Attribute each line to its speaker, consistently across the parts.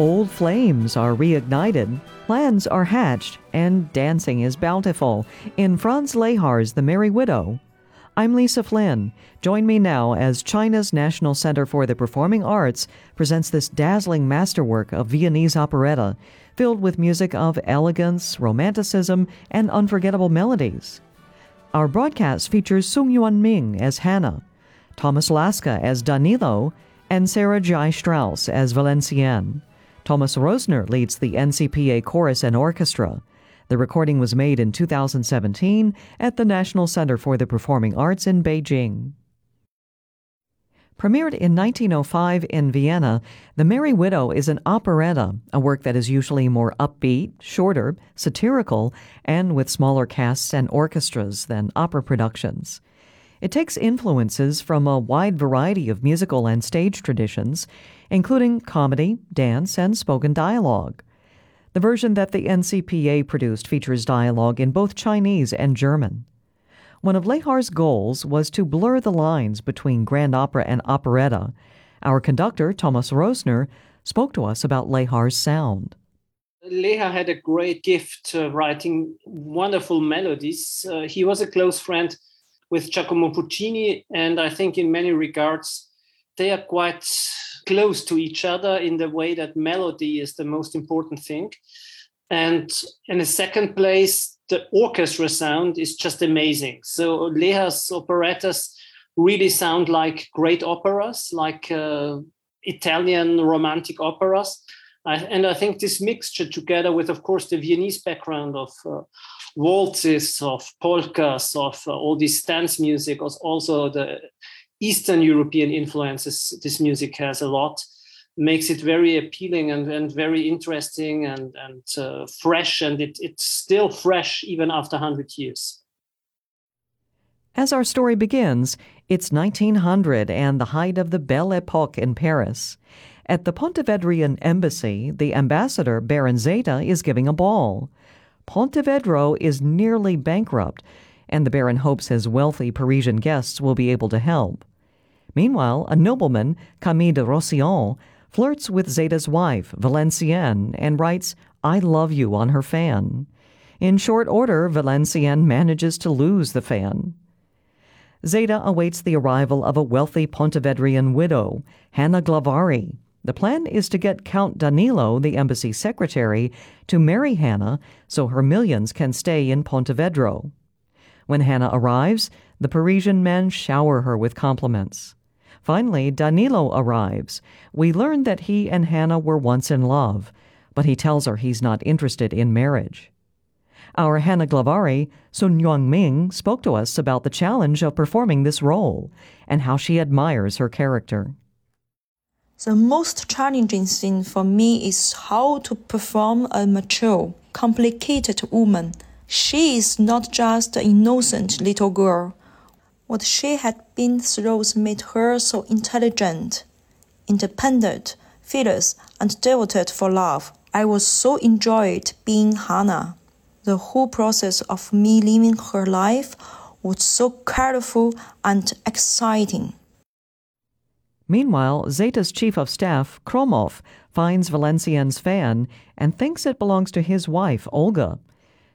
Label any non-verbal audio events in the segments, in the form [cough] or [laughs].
Speaker 1: Old flames are reignited, plans are hatched, and dancing is bountiful in Franz Lehár's The Merry Widow. I'm Lisa Flynn. Join me now as China's National Center for the Performing Arts presents this dazzling masterwork of Viennese operetta, filled with music of elegance, romanticism, and unforgettable melodies. Our broadcast features Song Yuanming as Hannah, Thomas Laske as Danilo, and Sarah Zhai Strauss as Valencienne. Thomas Rösner leads the NCPA Chorus and Orchestra. The recording was made in 2017 at the National Center for the Performing Arts in Beijing. Premiered in 1905 in Vienna, The Merry Widow is an operetta, a work that is usually more upbeat, shorter, satirical, and with smaller casts and orchestras than opera productions. It takes influences from a wide variety of musical and stage traditions, including comedy, dance, and spoken dialogue. The version that the NCPA produced features dialogue in both Chinese and German. One of Lehár's goals was to blur the lines between grand opera and operetta. Our conductor, Thomas Rösner, spoke to us about Lehár's sound.
Speaker 2: Lehar had a great gift uh, writing wonderful melodies. Uh, he was a close friend with Giacomo Puccini, and I think in many regards they are quite close to each other in the way that melody is the most important thing. And in the second place, the orchestra sound is just amazing. So Lehár's operettas really sound like great operas, like uh, Italian romantic operas. I, and I think this mixture, together with, of course, the Viennese background of uh, waltzes, of polkas, of uh, all this dance music, also the Eastern European influences this music has a lot makes it very appealing and, and very interesting and, and uh, fresh and it, it's still fresh even after 100 years.
Speaker 1: As our story begins it's 1900 and the height of the belle epoque in paris. At the pontevedrian embassy the ambassador baron zeta is giving a ball pontevedro is nearly bankrupt and the baron hopes his wealthy parisian guests will be able to help Meanwhile, a nobleman, Camille de Rosillon, flirts with Zeta's wife, Valencienne, and writes, I love you on her fan. In short order, Valencienne manages to lose the fan. Zeta awaits the arrival of a wealthy Pontevedrian widow, Hannah Glawari. The plan is to get Count Danilo, the embassy secretary, to marry Hannah so her millions can stay in Pontevedro. When Hannah arrives, the Parisian men shower her with compliments. Finally, Danilo arrives. We learn that he and Hannah were once in love, but he tells her he's not interested in marriage. Our Hannah Glawari, Sun Yuan Ming, spoke to us about the challenge of performing this role and how she admires her character.
Speaker 3: The most challenging thing for me is how to perform a mature, complicated woman. She is not just an innocent little girl what she had been through made her so intelligent, independent, fearless, and devoted for love. I was so enjoyed being Hannah. The whole process of me living her life was so colorful and exciting.
Speaker 1: Meanwhile, Zeta's chief of staff, Kromov, finds Valencienne's fan and thinks it belongs to his wife, Olga.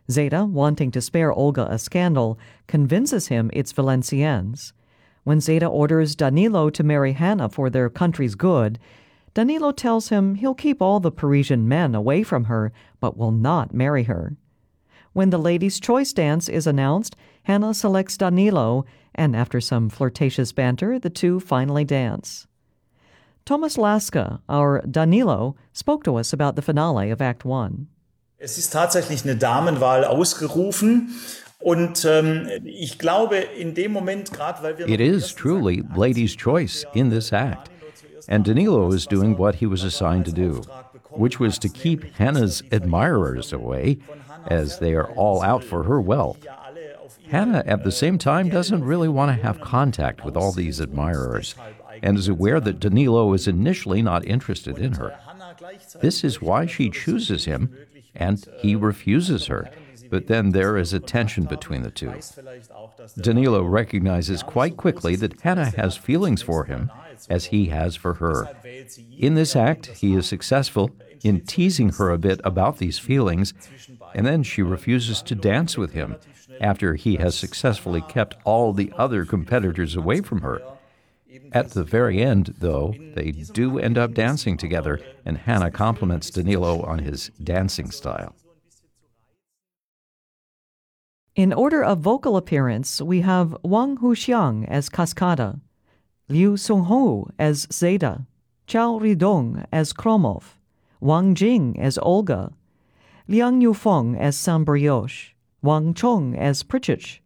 Speaker 1: Zeta, wanting to spare Olga a scandal, convinces him it's Valencienne's. When Zeta orders Danilo to marry Hannah for their country's good, Danilo tells him he'll keep all the Parisian men away from her, but will not marry her. When the ladies' choice dance is announced, Hannah selects Danilo, and after some flirtatious banter, the two finally dance. Thomas Laske, our Danilo, spoke to us about the finale of Act One.
Speaker 4: Es ist tatsächlich eine Damenwahl ausgerufen. Und ähm, ich glaube, in dem Moment, gerade weil wir.
Speaker 5: It is truly ladies' choice in this act. And Danilo is doing what he was assigned to do, which was to keep Hannah's admirers away, as they are all out for her wealth. Hannah, at the same time, doesn't really want to have contact with all these admirers and is aware that Danilo is initially not interested in her. This is why she chooses him and he refuses her. But then there is a tension between the two. Danilo recognizes quite quickly that Hannah has feelings for him as he has for her. In this act, he is successful, in teasing her a bit about these feelings, and then she refuses to dance with him after he has successfully kept all the other competitors away from her. At the very end, though, they do end up dancing together, and Hannah compliments Danilo on his dancing style.
Speaker 1: In order of vocal appearance, we have Wang Huxiang as Cascada, Liu Songhou as Zeta, Chao Ridong as Kromov, Wang Jing as Olga, Liang Yufeng as St. Brioche, Wang Chong as Pritchett,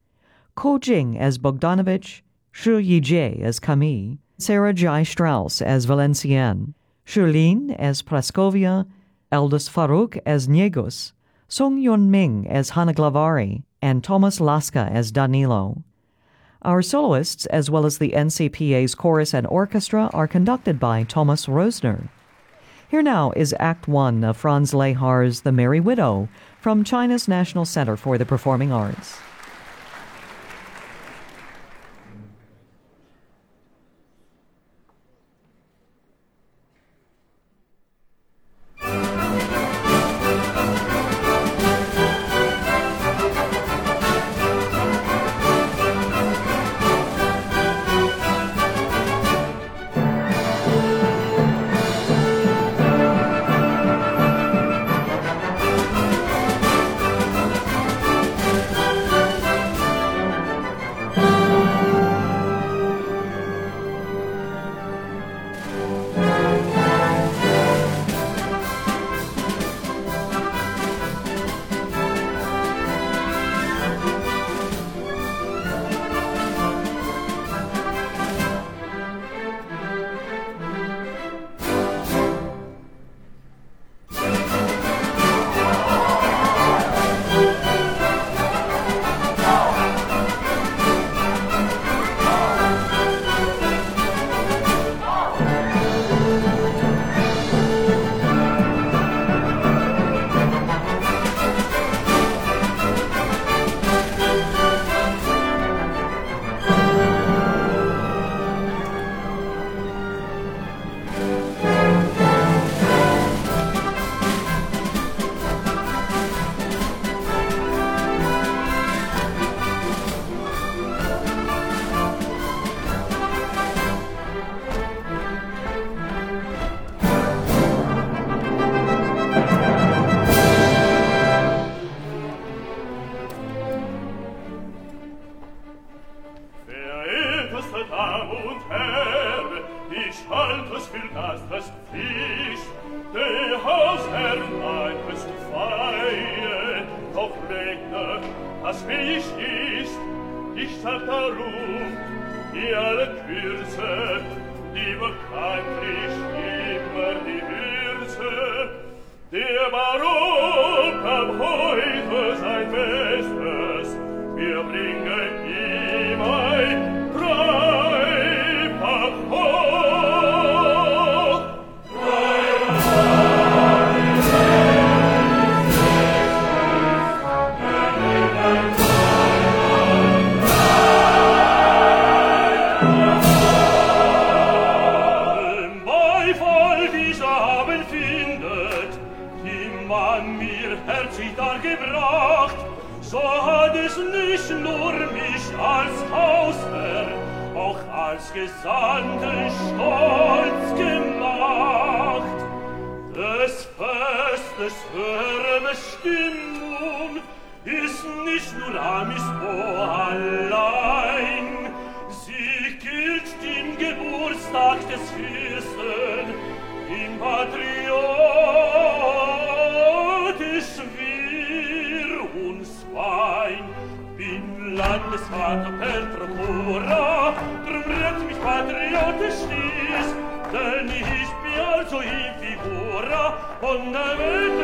Speaker 1: Ko Jing as Bogdanovich, Shi Yijie as Camille, Sarah Zhai Strauss as Valencienne, Shulin as Praskovia, Eldest Farouk as Njegus, Song Yuanming as Hanna Glawari, and Thomas Laske as Danilo. Our soloists, as well as the NCPA's chorus and orchestra, are conducted by Thomas Rösner. Here now is Act One of Franz Lehár's The Merry Widow from China's National Center for the Performing Arts.
Speaker 6: auf regne, als wie ich ist, ich sag darum, die alle Kürze, die bekanntlich immer die Würze, der Baron kam heute sein Bestes, wir bringen ihm ein
Speaker 7: Gesandten stolz gemacht, des Festes höhere Bestimmung ist nicht nur Amispo allein, sie gilt dem Geburtstag des Fürsten, im patriotisch wir uns fein, bin Landesvater per Procura, Land mich patriotisch stieß, denn ich bin also in Figura und der Welt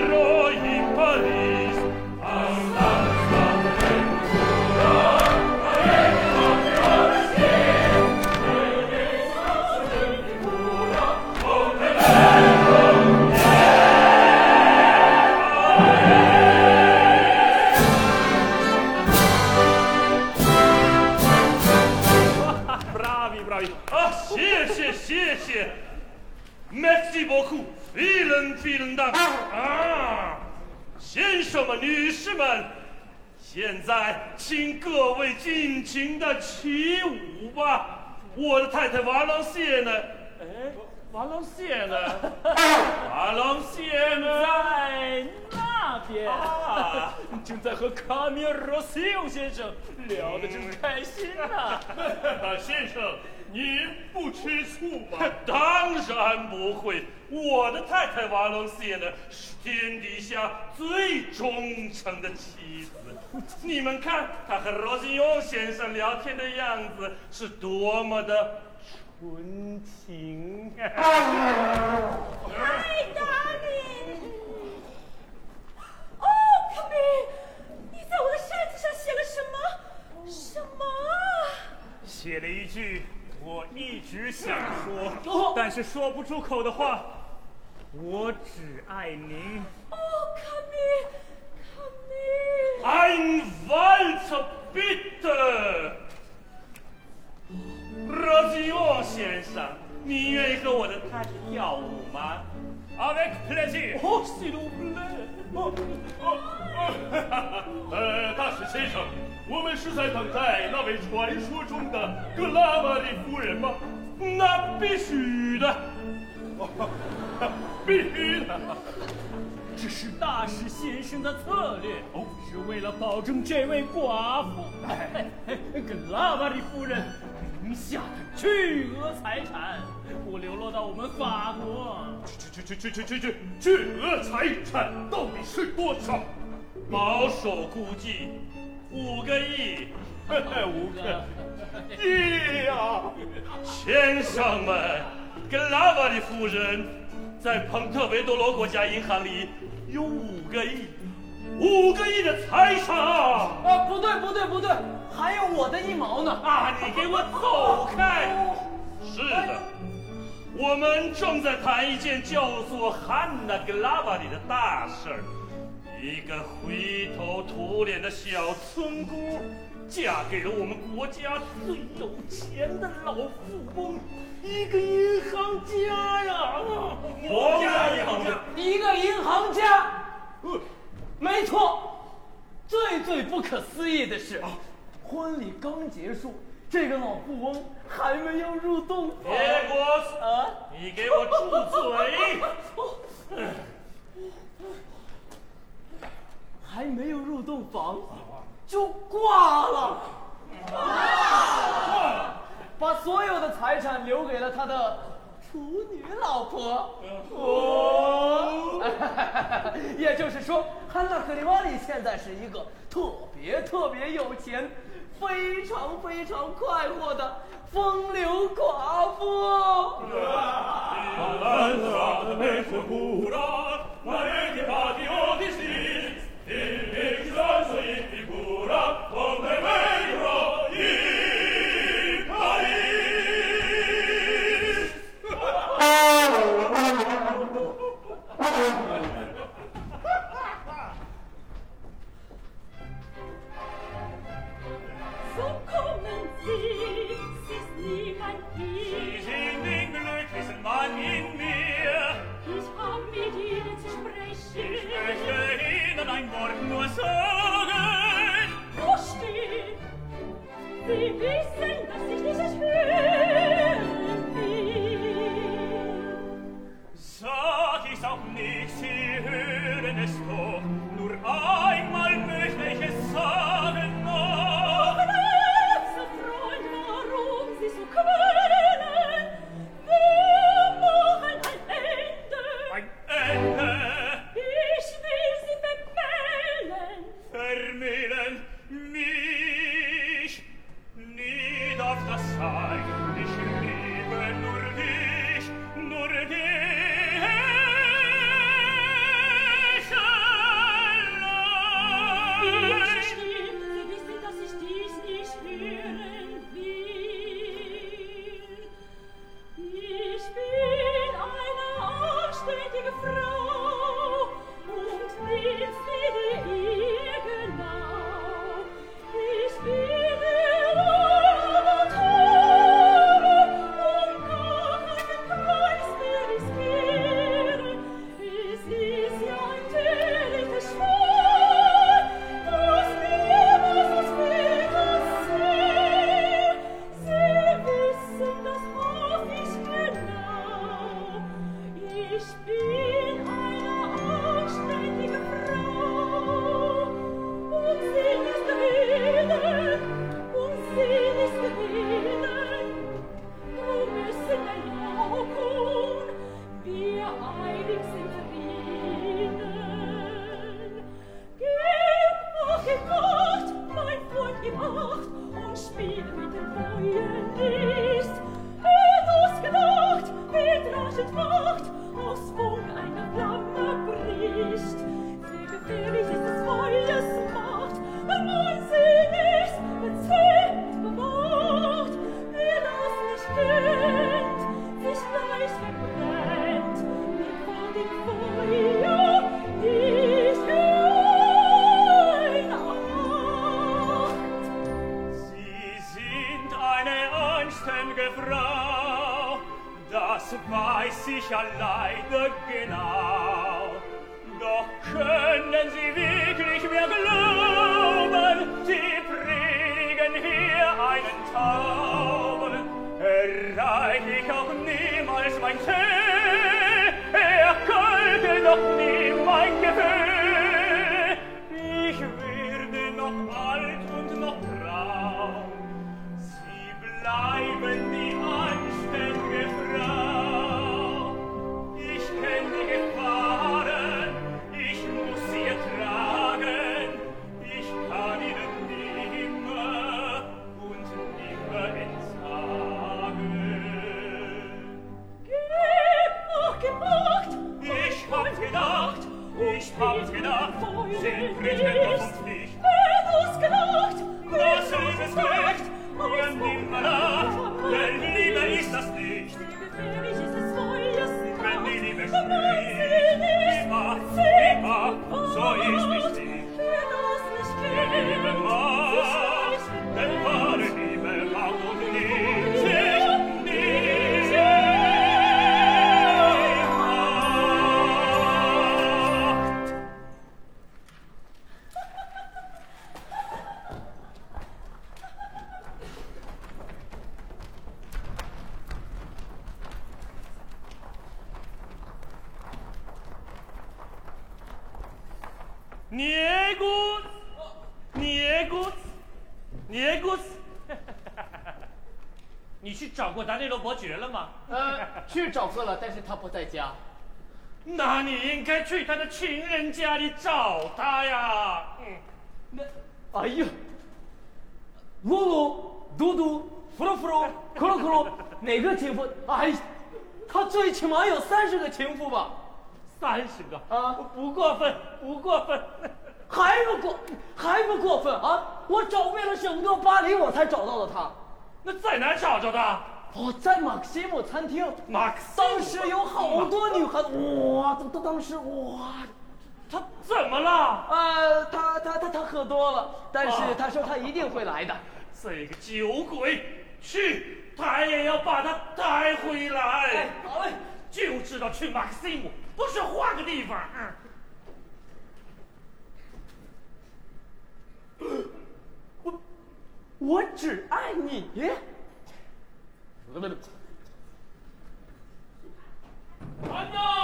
Speaker 7: in Paris. Aus Land, Land, Landesvater per procura, Merci beaucoup. vielen, vielen Dank. Ah, 先生们、女士们，现在请各位尽情的起舞吧。我的太太瓦朗谢呢？哎，瓦朗谢呢？瓦朗谢呢？
Speaker 8: 在那边，
Speaker 7: 啊
Speaker 8: 正在和卡米尔·罗西欧先生聊得正开心呢。[laughs]
Speaker 7: 先生，您不吃醋吗？[laughs] 当然不会。我的太太瓦隆谢呢，是天底下最忠诚的妻子。[laughs] 你们看，她和罗金庸先生聊天的样子是多么的纯情啊！[laughs]
Speaker 9: 哎，darling。哦，卡米，你在我的扇子上写了什么？什么？
Speaker 7: 写了一句我一直想说，但是说不出口的话。我只爱您。
Speaker 9: 哦，卡米，卡米。
Speaker 7: Ein Walzer bitte！罗西奥先生，你愿意和我的太太跳舞吗？Avec plaisir。
Speaker 8: 哦，西鲁布雷，哦
Speaker 7: 哦哦，呃，大使先生，我们是在等待那位传说中的格拉玛丽夫人吗？那必须的，必须的。
Speaker 8: 这是大使先生的策略，哦，是为了保证这位寡妇，格拉玛丽夫人名下的巨额财产不流落到我们法国。
Speaker 7: 这这这这这这巨额财产到底是多少？保守估计五个亿，五个亿呀！先生们，格拉玛丽夫人在彭特维多罗国家银行里有五个亿，五个亿的财产啊！
Speaker 8: 啊，不对不对不对，还有我的一毛呢！
Speaker 7: 啊，你给我走开！是的，我们正在谈一件叫做汉娜·格拉瓦里的大事儿。一个灰头土脸的小村姑，嫁给了我们国家最有钱的老富翁，一个银行家呀！国家银行家，
Speaker 8: 一个银行家，没错。最最不可思议的是，婚礼刚结束，这个老富翁还没有入洞房。
Speaker 7: 别给我
Speaker 8: 啊！
Speaker 7: 你给我住嘴！[laughs]
Speaker 8: 还没有入洞房就挂了，把所有的财产留给了他的处女老婆。哦，[laughs] 也就是说，汉娜·克里瓦里现在是一个特别特别有钱、非常非常快活的风流寡妇。
Speaker 7: weiß ich alleine genau. Doch können Sie wirklich mir glauben, Sie predigen hier einen Traum. Erreich ich auch niemals mein Ziel, er könnte noch nie mein Gefühl. 过了，
Speaker 8: 但是他不在家。
Speaker 7: 那你应该去他的情人家里找他呀。嗯，
Speaker 8: 那，哎呀，露露、嘟嘟、弗洛弗洛、克洛克洛，哪个情妇？哎，他最起码有三十个情妇吧？
Speaker 7: 三十个
Speaker 8: 啊
Speaker 7: 不过分，不过分。
Speaker 8: 还不过还不过分啊！我找遍了整个巴黎，我才找到了他。
Speaker 7: 那在哪儿找着的？
Speaker 8: 哦，在马克西姆餐厅，
Speaker 7: 马克思
Speaker 8: 当时有好多女孩子，哇，当当当时哇，
Speaker 7: 他怎么了？
Speaker 8: 呃，他他他他喝多了，但是
Speaker 7: 啊
Speaker 8: 他说他一定会来的。
Speaker 7: 这个酒鬼，去，他也要把他带回来。
Speaker 8: 哎，好嘞。
Speaker 7: 就知道去马克西姆，不是换个地方。嗯。
Speaker 8: 我我只爱你。
Speaker 7: a minute. 한다!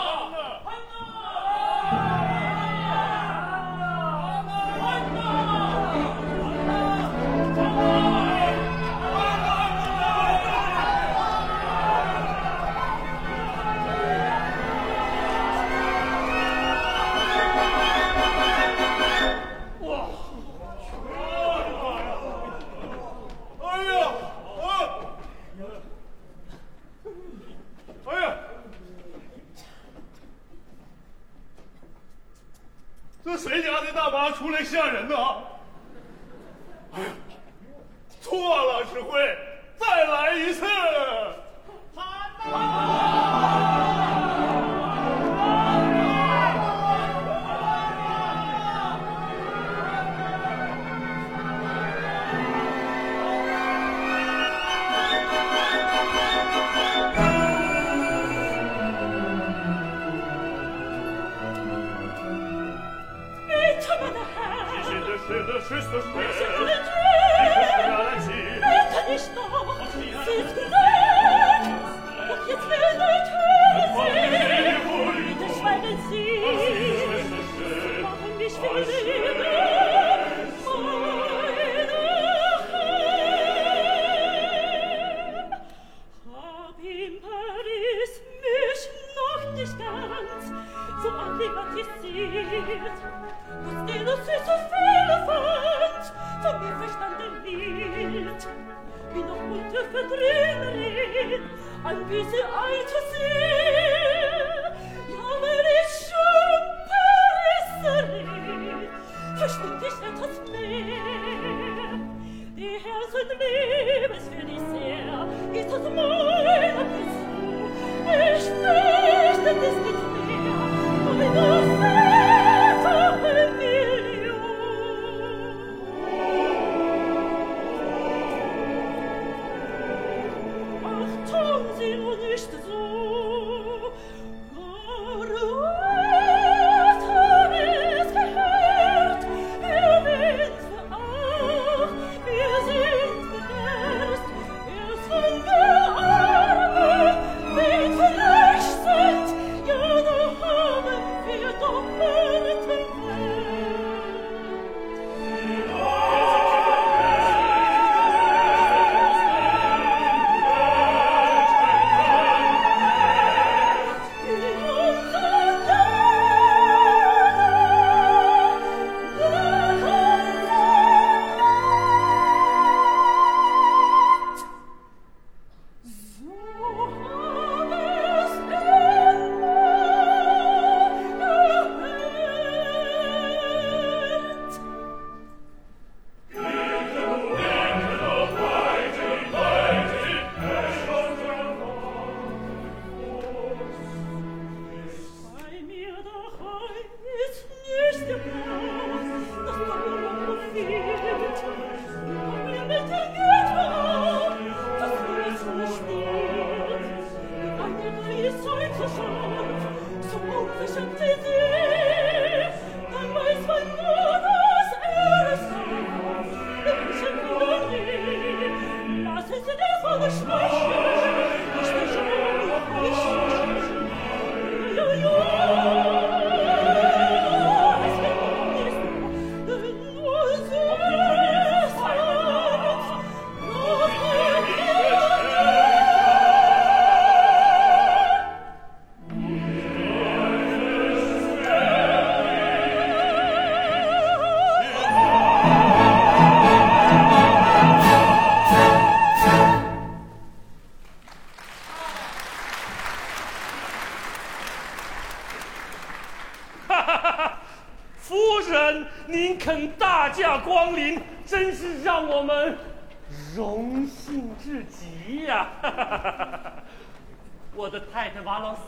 Speaker 7: 大妈出来吓人呢？哎呀，错了，指挥，再来一次。是 Christmas. Yeah.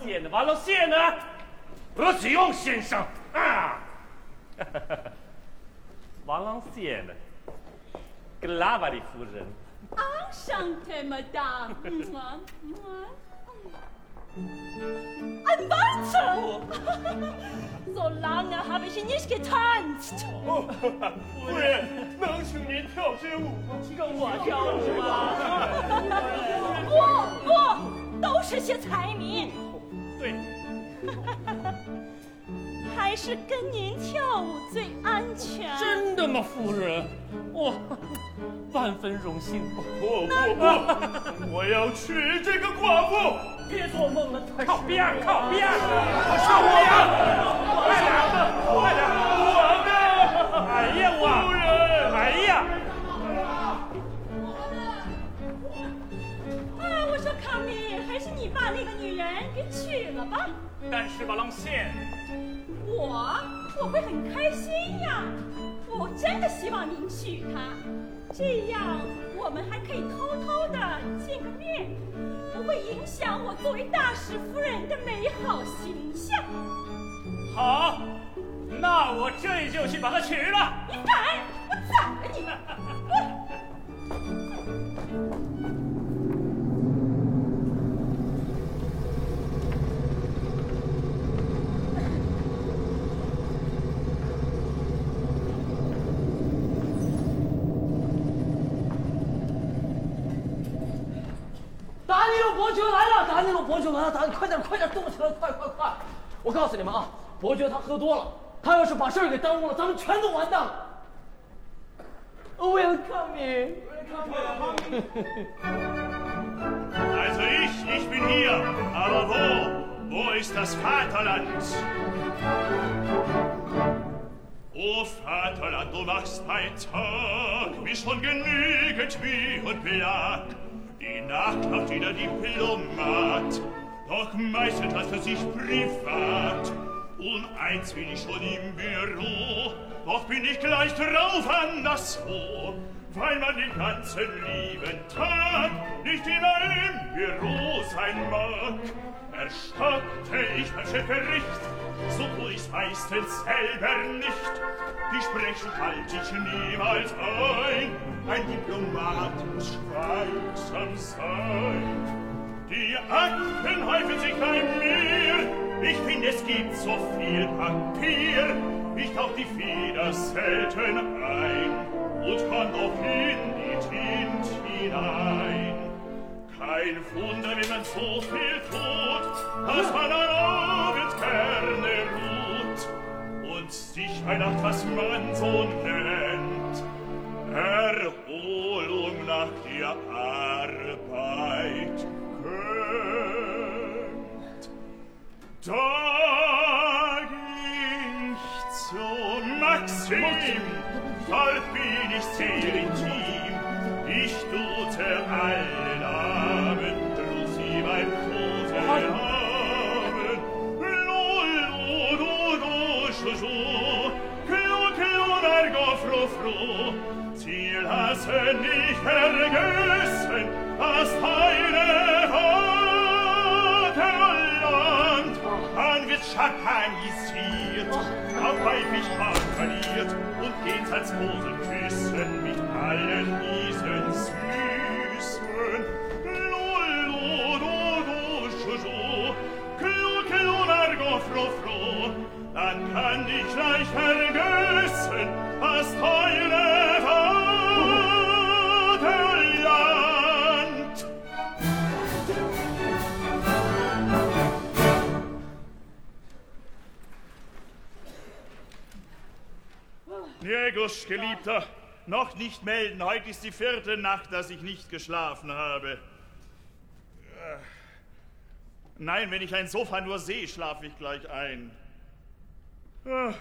Speaker 7: 谢呢？完了谢呢？不用，先生啊。瓦朗谢呢？格拉瓦里夫人。
Speaker 9: Enchanté, madame. Moi, moi. Ein Walzer! So lange habe ich nicht getanzt.
Speaker 7: 夫人，能请您跳支舞吗？跟我跳舞
Speaker 9: 不不，都是些财民，
Speaker 7: 对，[laughs]
Speaker 9: 还是跟您跳舞最安全。
Speaker 7: 真的吗，夫人？我 [laughs] 万分荣幸。
Speaker 10: 不不不，[laughs] 我要娶这个寡妇。
Speaker 7: 别做梦了，靠边儿，靠边儿，靠边儿，快点，快点，我呢？哎呀，我，
Speaker 10: 夫人，
Speaker 7: 哎呀，
Speaker 9: 把那个女人给娶了吧。
Speaker 7: 但是吧，郎谢，
Speaker 9: 我我会很开心呀，我真的希望您娶她，这样我们还可以偷偷的见个面，不会影响我作为大使夫人的美好形象。
Speaker 7: 好，那我这就去把她娶了。
Speaker 9: 你敢？我宰了你！[laughs]
Speaker 8: 伯爵来了，达尼路伯爵来了，达尼快点快点动起来，快快快！我告诉你们啊，伯爵他喝多了，他要是把事儿给耽误了，咱们全都完蛋了。Welcome me, welcome
Speaker 10: Also ich, ich bin hier. Aber wo? Wo ist das Vaterland? O Vaterland, du machst mein Tag, wie schon genügend Mühe und Belag. Die Nacht macht wieder Diplomat, doch meistens hast er sich privat. Und eins bin ich schon im Büro, doch bin ich gleich drauf anderswo weil man den ganzen lieben Tag nicht immer im Büro sein mag. Erstatte ich beim Chefbericht, so tu ich's meistens selber nicht. Die Sprechung halt ich niemals ein, ein Diplomat muss schweigsam sein. Die Akten häufen sich bei mir, ich finde es gibt so viel Papier, nicht auf die Feder selten ein und kann auch jeden die Tint hinein. Kein Wunder, wenn man so viel tut, dass man an Abend gerne ruht und sich bei Nacht, was man so nennt, Erholung nach der Arbeit gönnt. Tag Maxim, Maxim, bald bin ich selig Ich tute allen Namen, du sie mein großer Namen. Lo, lo, do, do, scho, scho, klo, klo, largo, fro, fro. Sie lassen dich vergessen, was deine Vaterland an wird kann ich sie. Dabei mich verliert und geht als Boden küssen mit allen diesen Süßen. Lolo, do, fro, fro, dann kann ich gleich vergessen, was teure Vater, ja, Peregrinus, Geliebter, noch nicht melden. Heute ist die vierte Nacht, dass ich nicht geschlafen habe. Äh, Nein, wenn ich ein Sofa nur sehe, schlafe ich gleich ein. Ah,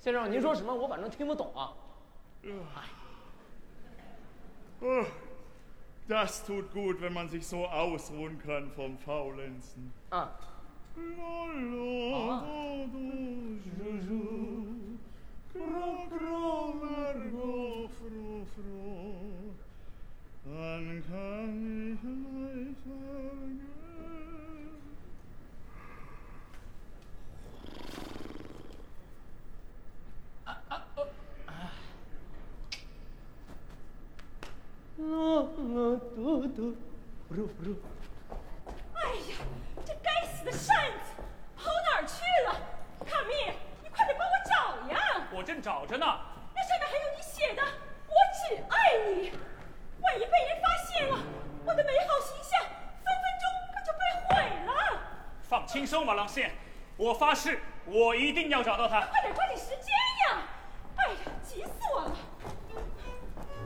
Speaker 8: 先生，您说什么？我反正听不懂啊。
Speaker 10: oh, Das tut gut, wenn man sich so ausruhen kann vom Faulenzen.
Speaker 9: cro cro margo fro fro an can i forget No, no, tu, tu, fru,
Speaker 7: fru. 正找着呢。
Speaker 9: 那上面还有你写的“我只爱你”，万一被人发现了，我的美好形象分分钟可就被毁了。
Speaker 7: 放轻松，马郎线，我发誓，我一定要找到他。
Speaker 9: 快点，抓紧时间呀！哎呀，急死我了！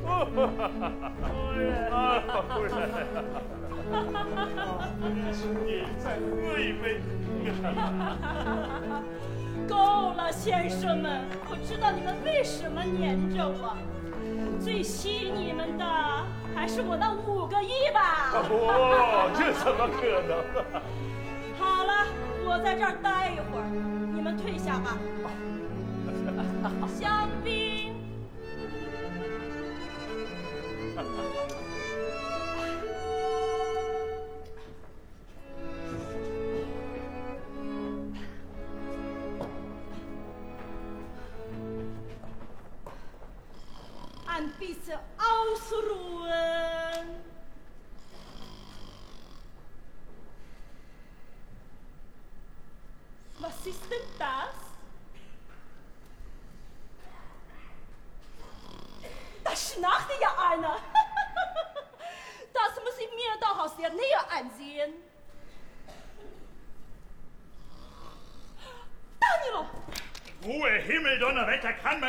Speaker 9: 夫人，夫人。
Speaker 10: 请你再喝一杯。
Speaker 9: 够了，先生们，我知道你们为什么黏着我。最吸引你们的还是我那五个亿吧。
Speaker 10: 哦，这怎么可能？
Speaker 9: 好了，我在这儿待一会儿，你们退下吧。香槟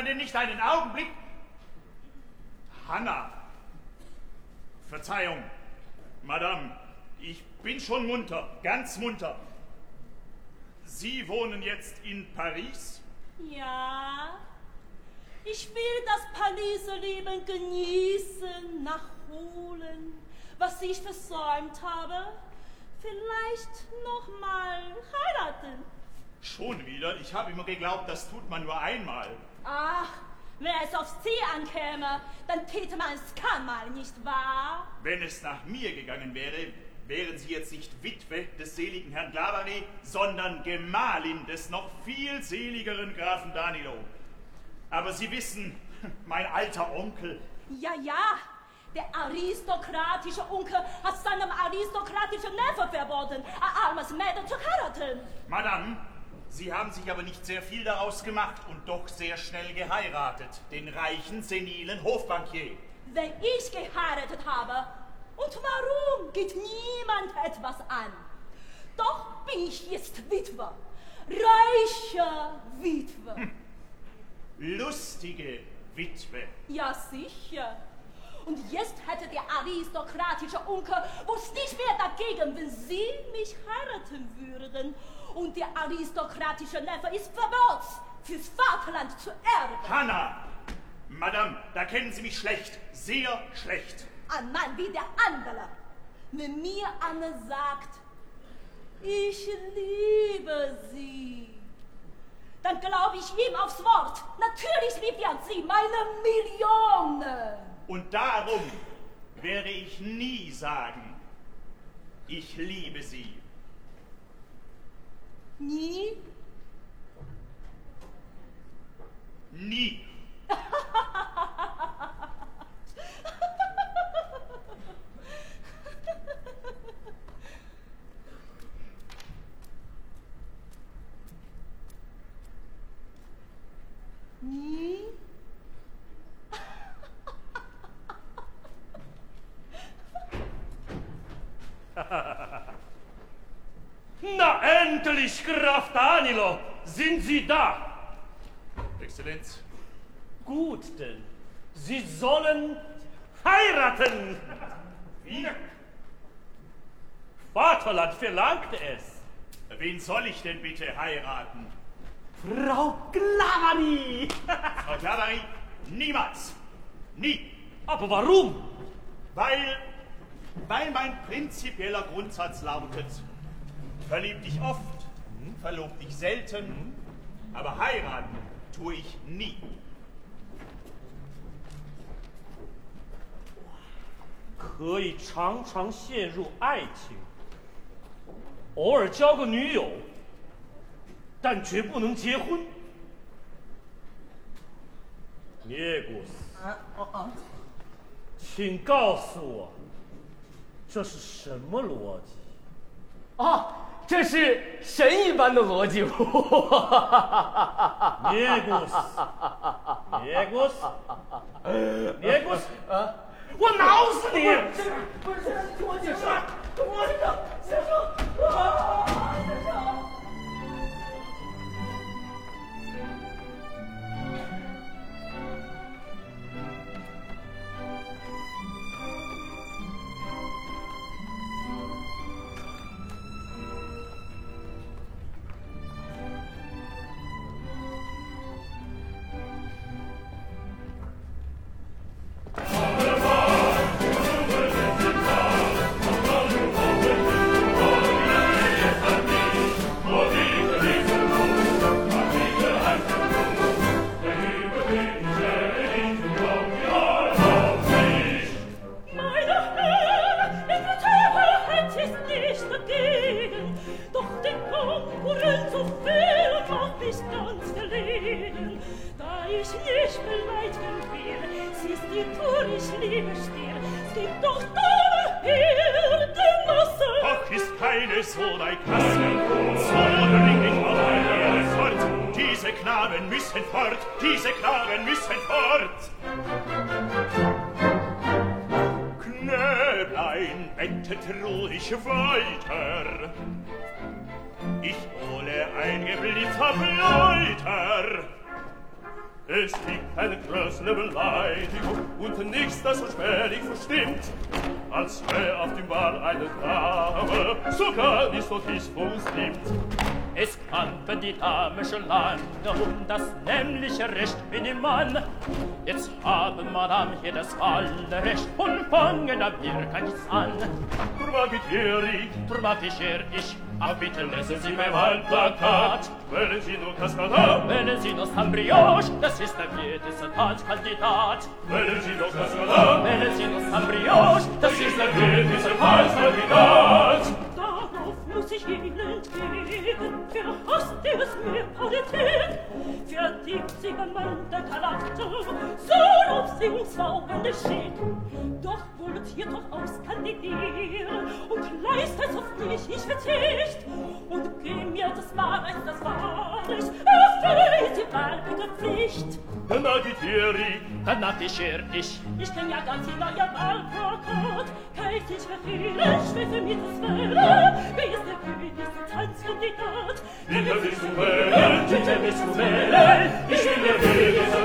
Speaker 9: denn
Speaker 10: nicht einen Augenblick? Hanna! Verzeihung, Madame, ich bin schon munter, ganz munter. Sie wohnen jetzt in Paris?
Speaker 9: Ja, ich will das Pariser Leben genießen, nachholen, was ich versäumt habe. Vielleicht noch mal heiraten.
Speaker 10: Schon wieder? Ich habe immer geglaubt, das tut man nur einmal.
Speaker 9: Ach, wenn es auf Sie ankäme, dann täte man es keinmal, nicht wahr?
Speaker 10: Wenn es nach mir gegangen wäre, wären Sie jetzt nicht Witwe des seligen Herrn Glavany, sondern Gemahlin des noch viel seligeren Grafen Danilo. Aber Sie wissen, [laughs] mein alter Onkel,
Speaker 9: Ja, ja, der aristokratische Onkel hat seinem aristokratischen Neffe verboten, ein armes Mädel zu heiraten.
Speaker 10: Madame, Sie haben sich aber nicht sehr viel daraus gemacht und doch sehr schnell geheiratet. Den reichen, senilen Hofbankier.
Speaker 9: Wenn ich geheiratet habe, und warum geht niemand etwas an? Doch bin ich jetzt Witwe, reiche Witwe.
Speaker 10: Lustige Witwe.
Speaker 9: Ja, sicher. Und jetzt hätte der aristokratische Onkel was nicht mehr dagegen, wenn Sie mich heiraten würden. Und der aristokratische Neffe ist Verbot, fürs Vaterland zu erben.
Speaker 10: Hanna! Madame, da kennen Sie mich schlecht, sehr schlecht.
Speaker 9: Ein Mann wie der andere. Wenn mir einer sagt, ich liebe Sie, dann glaube ich ihm aufs Wort. Natürlich liebt er Sie, meine Millionen.
Speaker 10: Und darum werde ich nie sagen, ich liebe Sie. 你？
Speaker 9: 你。[laughs]
Speaker 7: 你？Endlich, Graf Danilo! Sind Sie da?
Speaker 10: Exzellenz,
Speaker 7: Gut denn, Sie sollen heiraten.
Speaker 10: Wie?
Speaker 7: Vaterland verlangt es.
Speaker 10: Wen soll ich denn bitte heiraten?
Speaker 7: Frau Glavani. [laughs]
Speaker 10: Frau Glavani, niemals. Nie.
Speaker 7: Aber warum?
Speaker 10: Weil, weil mein prinzipieller Grundsatz lautet, verlieb dich oft, verlob dich selten, aber heiraten tue ich nie.
Speaker 7: 可以常常陷入爱情，偶尔交个女友，但绝不能结婚。涅古斯，
Speaker 8: 啊哦哦，
Speaker 7: 请告诉我，这是什么逻辑？
Speaker 8: 哦，这是神一般的逻辑。[laughs]
Speaker 7: 涅古斯，涅古斯，涅古斯，
Speaker 8: 啊！
Speaker 7: 我挠死你！
Speaker 8: 不是，听我解释。我先生，先生，啊，
Speaker 9: es
Speaker 7: haben, Madame, hier das volle Recht und fangen da wir nichts an.
Speaker 10: Drum
Speaker 7: agitiere ich, drum bitte lesen Sie mein Wahlplakat.
Speaker 10: Wählen Sie nur Cascada,
Speaker 7: wählen Sie nur Sambrioche, das ist der vierte Satanskandidat.
Speaker 10: Wählen Sie nur Cascada,
Speaker 7: wählen Sie nur Sambrioche, das ist der vierte Satanskandidat.
Speaker 9: Darauf muss ich Ihnen geben, verhasst es mir Politik, vertieft sie gemeinte Charakter, so auf sie uns saugende Schick. Doch wollt ihr doch auskandidieren und leistet auf mich ich Verzicht und geh mir das wahre, das wahre, erfüll die baldige Pflicht.
Speaker 10: Magitieri, danach
Speaker 7: ich er ich.
Speaker 9: Ich kenn ja ganz in euer Wahlplakat, kalt ich verfehlen, schweffe mir das Welle, wie ist der
Speaker 10: König, ist der
Speaker 7: Tanzkandidat.
Speaker 10: Wie kann ich zu wählen, wie kann ich
Speaker 7: zu wählen,
Speaker 9: Welt, ich bin der König so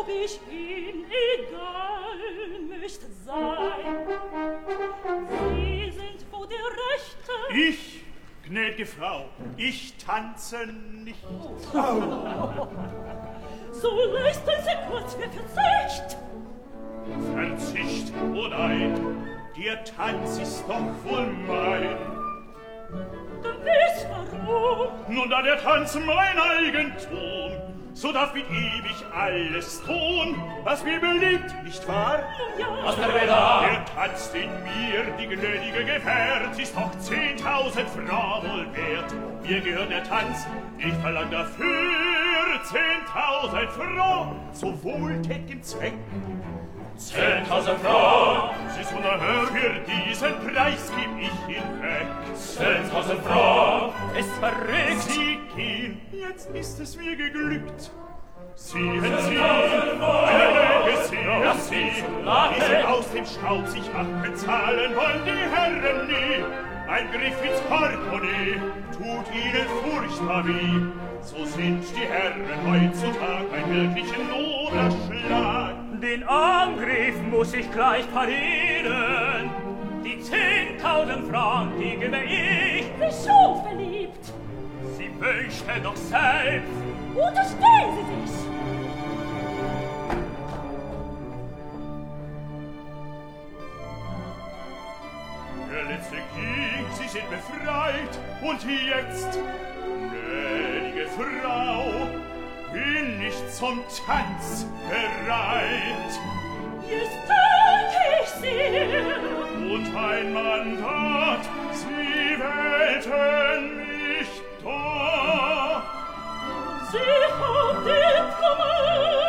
Speaker 9: ob ich ihm egal möcht sein. Sie sind vor der Rechte.
Speaker 10: Ich, gnädige Frau, ich tanze nicht. [laughs]
Speaker 9: So leisten Sie kurz mir Verzicht.
Speaker 10: Verzicht, oh nein, dir Tanz ist doch wohl mein.
Speaker 9: Dann bist warum?
Speaker 10: Nun, da der Tanz mein Eigentum so darf mit ewig alles tun, was mir beliebt, nicht wahr?
Speaker 9: Ja.
Speaker 10: Was der Reda? Der tanzt in mir, die gnädige Gefährt, ist doch zehntausend Frawel wert. Mir gehört der Tanz, ich verlang dafür zehntausend Frau, so wohltät im Zweck
Speaker 7: Zehntausend Franc,
Speaker 10: sie ist unerhört, für diesen Preis gib ich ihn weg.
Speaker 7: Zehntausend Franc, es verrückt.
Speaker 10: sie ihn, jetzt ist es mir geglückt. Sehen Sie, eine Lege sehen ja, Sie, wie Sie aus dem Staub sich abbezahlen wollen die Herren nie. Ein Griff ins Portemonnaie tut Ihnen furchtbar weh. So sind die Herren heutzutage ein wirklichen Noderschlag.
Speaker 7: Den Angriff muss ich gleich parieren. Die 10.000 Franken, die gebe ich.
Speaker 9: Wieso verliebt?
Speaker 7: Sie wünschte doch selbst.
Speaker 9: Unterstehen Sie sich!
Speaker 10: Der letzte Krieg, Sie sind befreit. Und jetzt, gnädige Frau, bin ich zum Tanz bereit.
Speaker 9: Jetzt dank ich sehr.
Speaker 10: Und ein Mandat, sie wählten mich doch.
Speaker 9: Sie haben den Kommand.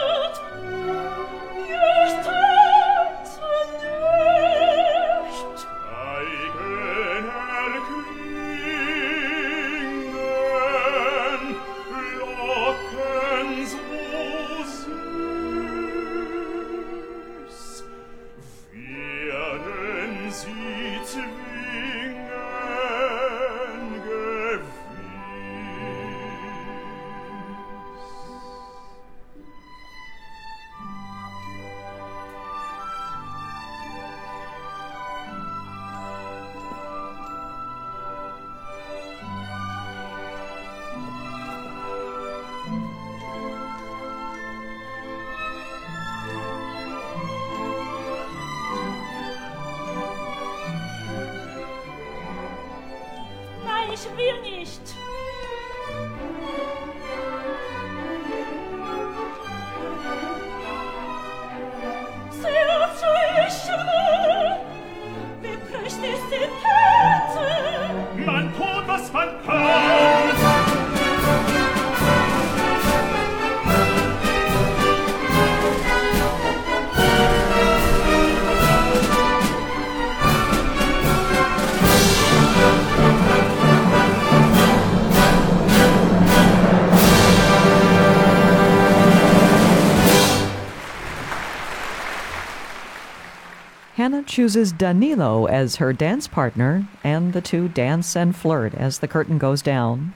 Speaker 1: Chooses Danilo as her dance partner, and the two dance and flirt as the curtain goes down.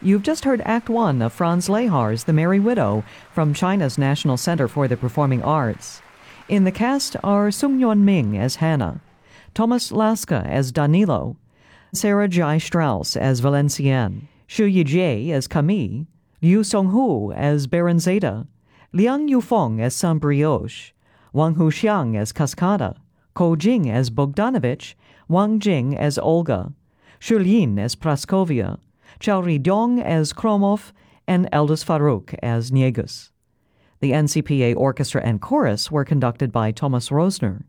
Speaker 1: You've just heard Act One of Franz Lehár's The Merry Widow from China's National Center for the Performing Arts. In the cast are Song Yuanming as Hanna, Thomas Laske as Danilo, Sarah Zhai Strauss as Valencienne, Shi Yijie as Camille, Liu Song-hu as Baron-Zeta, Liang Yufeng as Saint Brioche, Wang Huxiang as Cascada, Ko Jing as Bogdanovich, Wang Jing as Olga, Shu Lin as Praskovia, Chao Ridong as Kromov, and Eldus Farouk as Njegus. The NCPA orchestra and chorus were conducted by Thomas Rösner.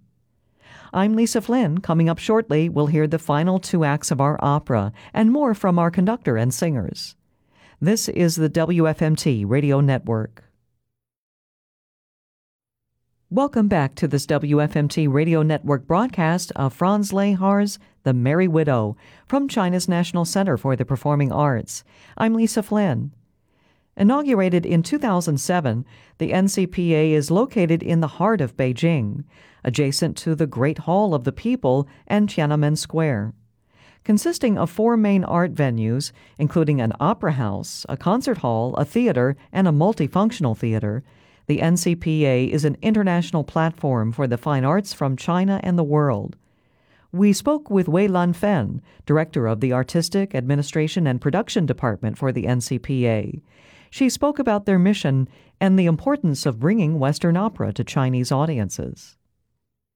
Speaker 1: I'm Lisa Flynn. Coming up shortly, we'll hear the final two acts of our opera and more from our conductor and singers. This is the WFMT Radio Network. Welcome back to this WFMT Radio Network broadcast of Franz Lehár's The Merry Widow from China's National Center for the Performing Arts. I'm Lisa Flynn. Inaugurated in 2007, the NCPA is located in the heart of Beijing, adjacent to the Great Hall of the People and Tiananmen Square. Consisting of four main art venues, including an opera house, a concert hall, a theater, and a multifunctional theater, the NCPA is an international platform for the fine arts from China and the world. We spoke with Wei Lan Fen, director of the Artistic, Administration, and Production Department for the NCPA. She spoke about their mission and the importance of bringing Western opera to Chinese audiences.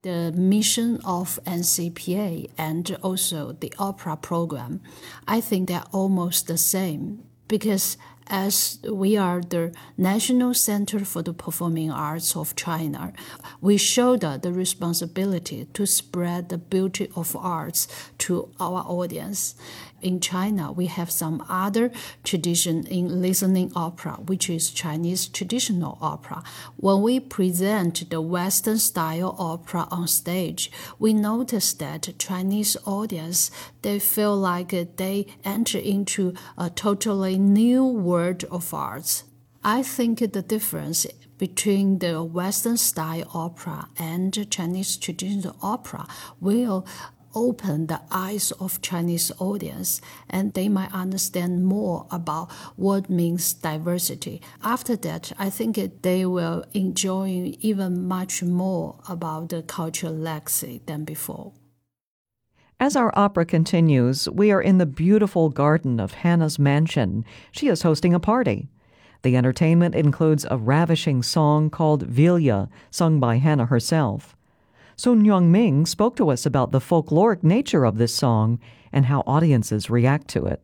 Speaker 11: the mission of NCPA and also the opera program, I think they're almost the same because as we are the National Center for the Performing Arts of China, we shoulder the responsibility to spread the beauty of arts to our audience. In China, we have some other tradition in listening opera, which is Chinese traditional opera. When we present the Western style opera on stage, we notice that Chinese audience they feel like they enter into a totally new world of arts. I think the difference between the Western style opera and Chinese traditional opera will open the eyes of Chinese audience and they might understand more about what means diversity. After that, I think they will enjoy even much more about the cultural legacy than before.
Speaker 1: As our opera continues, we are in the beautiful garden of Hanna's mansion. She is hosting a party. The entertainment includes a ravishing song called Vilja, sung by Hanna herself. Song Yuanming spoke to us about the folkloric nature of this song and how audiences react to it.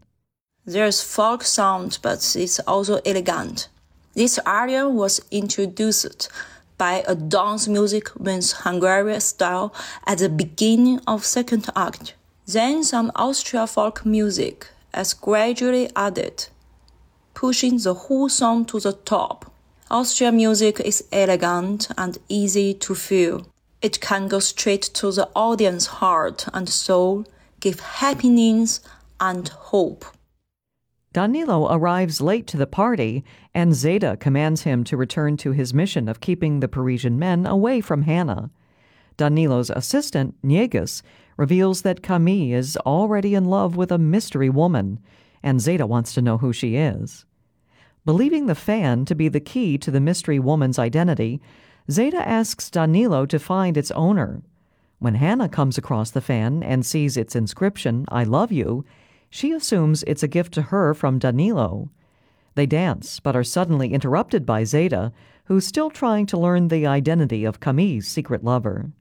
Speaker 3: There's folk sound, but it's also elegant. This aria was introduced by a dance music with Hungarian style at the beginning of second act. Then some Austria folk music is gradually added, pushing the whole song to the top. Austrian music is elegant and easy to feel. It can go straight to the audience heart and soul, give happiness and hope.
Speaker 1: Danilo arrives late to the party, and Zeta commands him to return to his mission of keeping the Parisian men away from Hanna. Danilo's assistant, Njegus, reveals that Camille is already in love with a mystery woman, and Zeta wants to know who she is. Believing the fan to be the key to the mystery woman's identity, Zeta asks Danilo to find its owner. When Hanna comes across the fan and sees its inscription, I love you, she assumes it's a gift to her from Danilo. They dance, but are suddenly interrupted by Zeta, who's still trying to learn the identity of Camille's secret lover.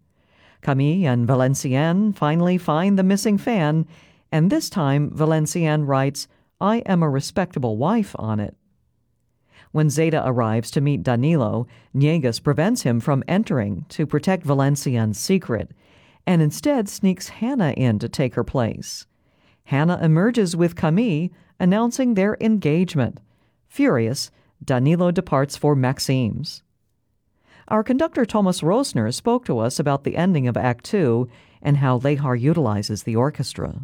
Speaker 1: Camille and Valencienne finally find the missing fan, and this time Valencienne writes, I am a respectable wife on it. When Zeta arrives to meet Danilo, Njegus prevents him from entering to protect Valencienne's secret, and instead sneaks Hanna in to take her place. Hanna emerges with Camille, announcing their engagement. Furious, Danilo departs for Maxim's. Our conductor Thomas Rösner spoke to us about the ending of Act Two and how Lehár utilizes the orchestra.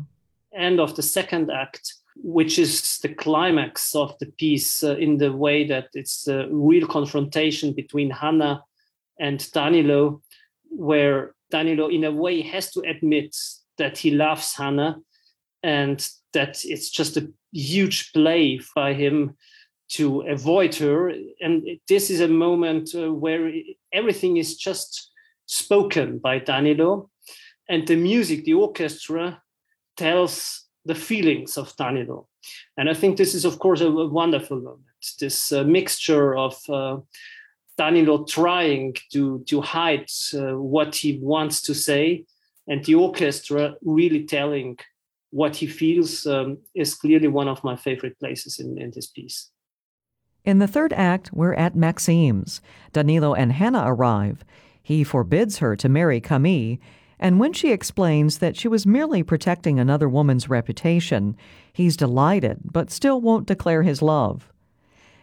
Speaker 2: End of the second act, which is the climax of the piece uh, in the way that it's a real confrontation between Hanna and Danilo, where Danilo, in a way, has to admit that he loves Hanna and that it's just a huge play by him to avoid her. And this is a moment uh, where everything is just spoken by Danilo, and the music, the orchestra, tells the feelings of Danilo. And I think this is, of course, a, a wonderful moment. This uh, mixture of uh, Danilo trying to to hide uh, what he wants to say, and the orchestra really telling what he feels um, is clearly one of my favorite places in, in this piece.
Speaker 1: In the third act, we're at Maxim's. Danilo and Hanna arrive. He forbids her to marry Camille, and when she explains that she was merely protecting another woman's reputation, he's delighted but still won't declare his love.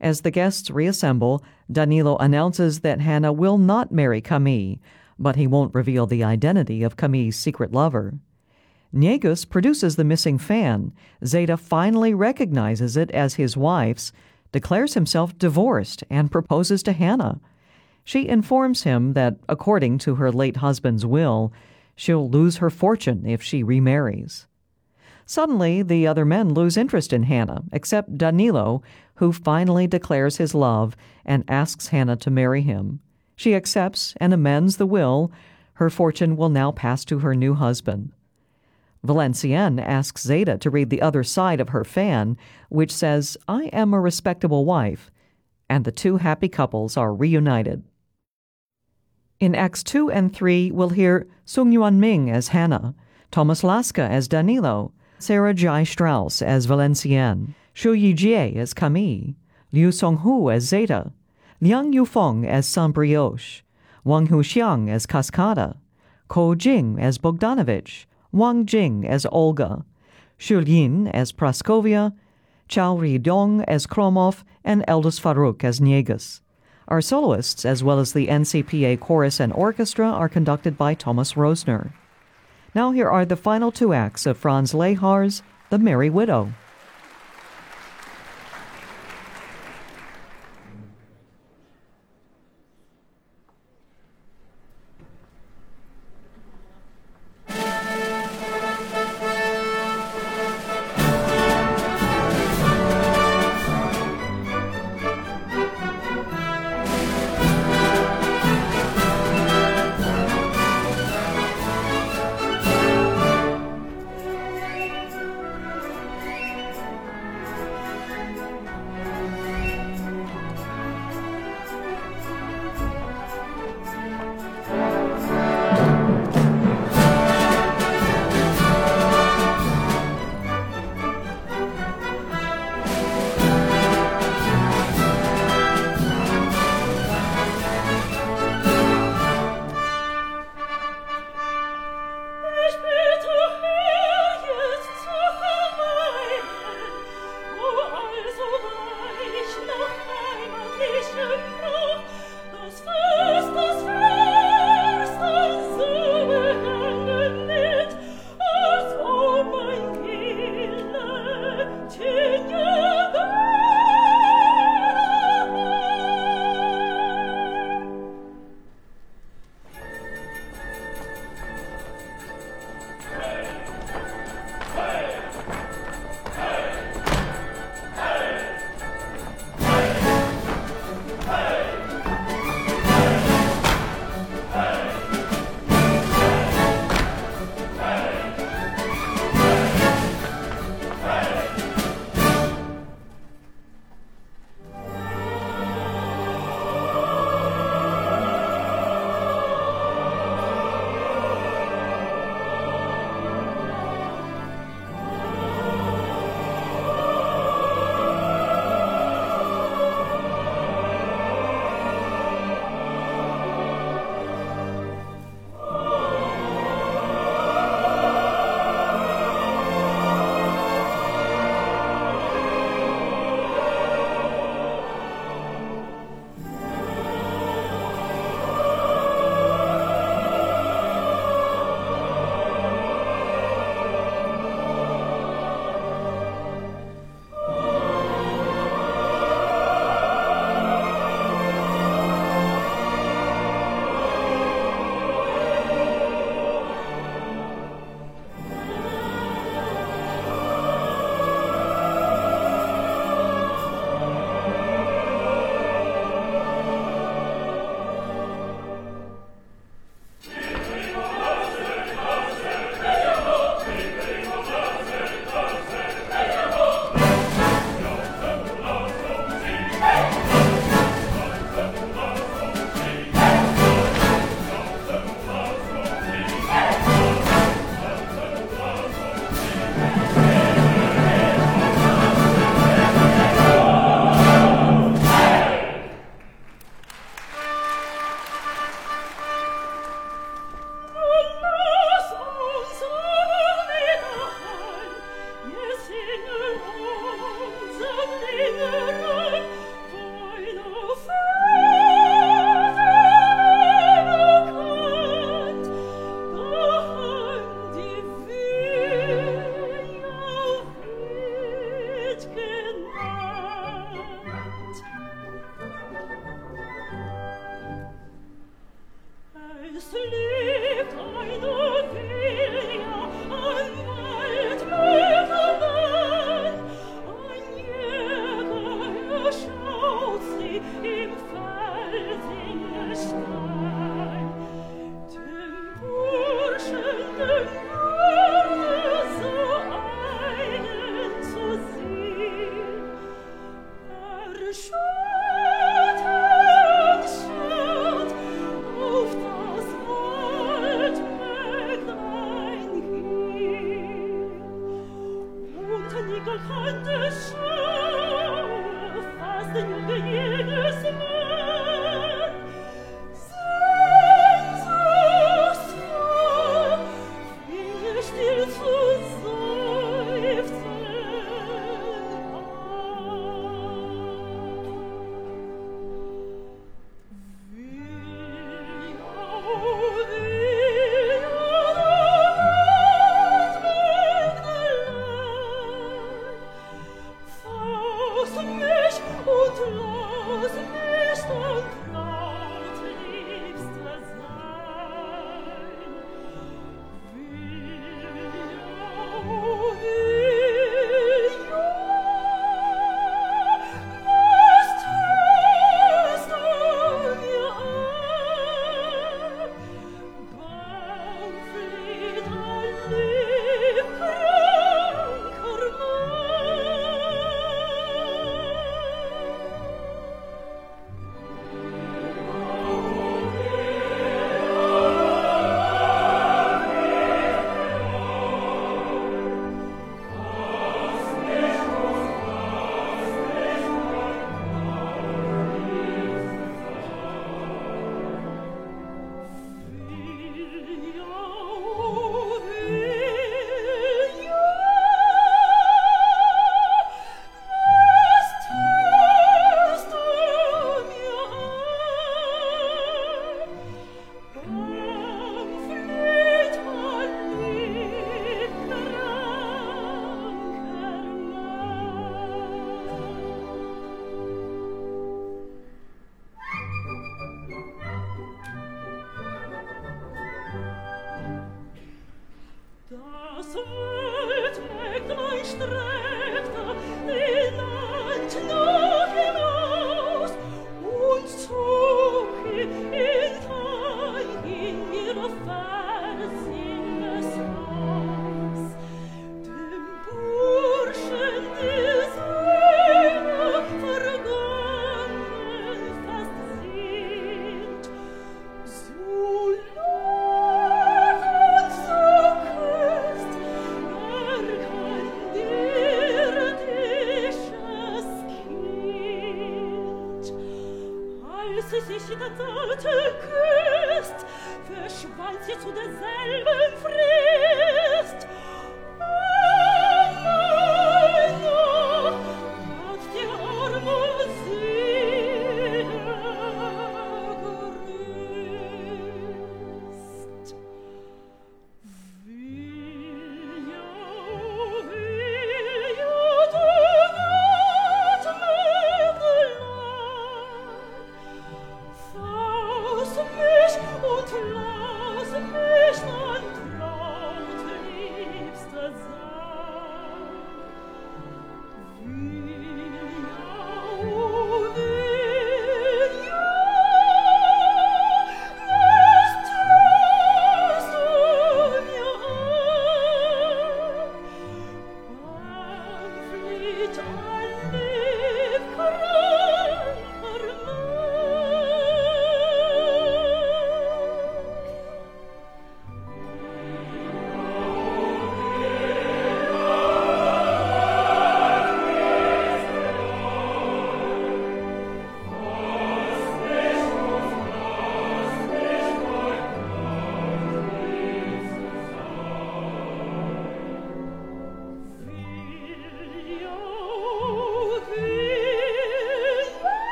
Speaker 1: As the guests reassemble, Danilo announces that Hanna will not marry Camille, but he won't reveal the identity of Camille's secret lover. Njegus produces the missing fan. Zeta finally recognizes it as his wife's, declares himself divorced, and proposes to Hanna. She informs him that, according to her late husband's will, she'll lose her fortune if she remarries. Suddenly, the other men lose interest in Hanna, except Danilo, who finally declares his love and asks Hanna to marry him. She accepts and amends the will. Her fortune will now pass to her new husband. Valencienne asks Zeta to read the other side of her fan, which says, I am a respectable wife, and the two happy couples are reunited. In Acts 2 and 3, we'll hear Song Yuanming as Hanna, Thomas Laske as Danilo, Sarah Zhai Strauss as Valencienne, Shi Yijie as Camille, Liu Songhu as Zeta, Liang Yufeng as Saint Brioche, Wang Huxiang as Cascada, Ko Jing as Bogdanovich, Wang Jing as Olga, Shu Lin as Praskovia, Chao Ridong as Kromov, and Eldus Faruk as Njegus. Our soloists, as well as the NCPA chorus and orchestra, are conducted by Thomas Rösner. Now, here are the final two acts of Franz Lehár's The Merry Widow.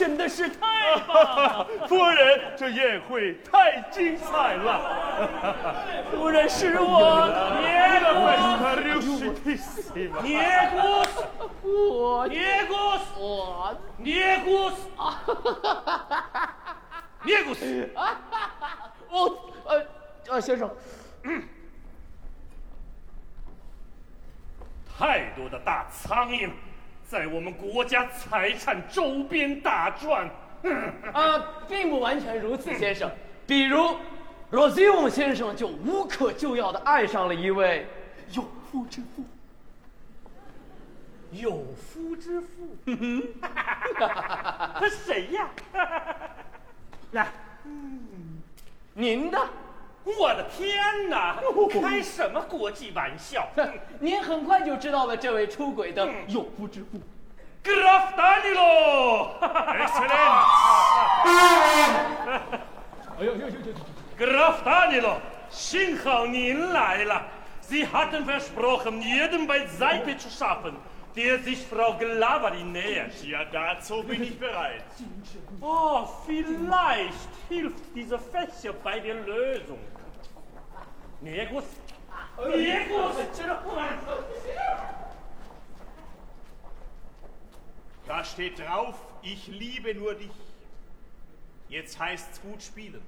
Speaker 7: 真的是太棒了，[laughs]
Speaker 6: 夫人，这宴会太
Speaker 7: 精彩了。[laughs]
Speaker 8: 夫人是我，
Speaker 7: 尼古斯，尼古斯，
Speaker 8: 我，
Speaker 7: 尼古斯，
Speaker 8: 我，
Speaker 7: 尼古斯，哈哈哈哈哈哈！尼古斯，
Speaker 8: 我，呃，呃，先生，嗯，
Speaker 7: 太多的大苍蝇。在我们国家财产周边打转。[laughs]
Speaker 8: 啊，并不完全如此，先生。比如，罗西翁先生就无可救药的爱上了一位有夫之妇。
Speaker 7: 有夫之妇？[laughs] 他谁呀？[laughs] 来，
Speaker 8: 您的？
Speaker 7: 我的天哪！开什么国际玩笑？
Speaker 8: 您很快就知道了这位出轨的有夫之妇。
Speaker 7: Graf Danilo，Excellent。
Speaker 8: 哎呦呦呦呦
Speaker 7: ！Graf Danilo，幸好您来了。Sie hatten versprochen, jeden beiseite zu schaffen, der sich Frau Glavarin nähert.
Speaker 10: Ja, dazu bin ich bereit.
Speaker 7: Oh, vielleicht hilft dieser Fächer bei der Lösung. Negus? Negus!
Speaker 10: Da steht drauf, ich liebe nur dich. Jetzt heißt's gut spielen.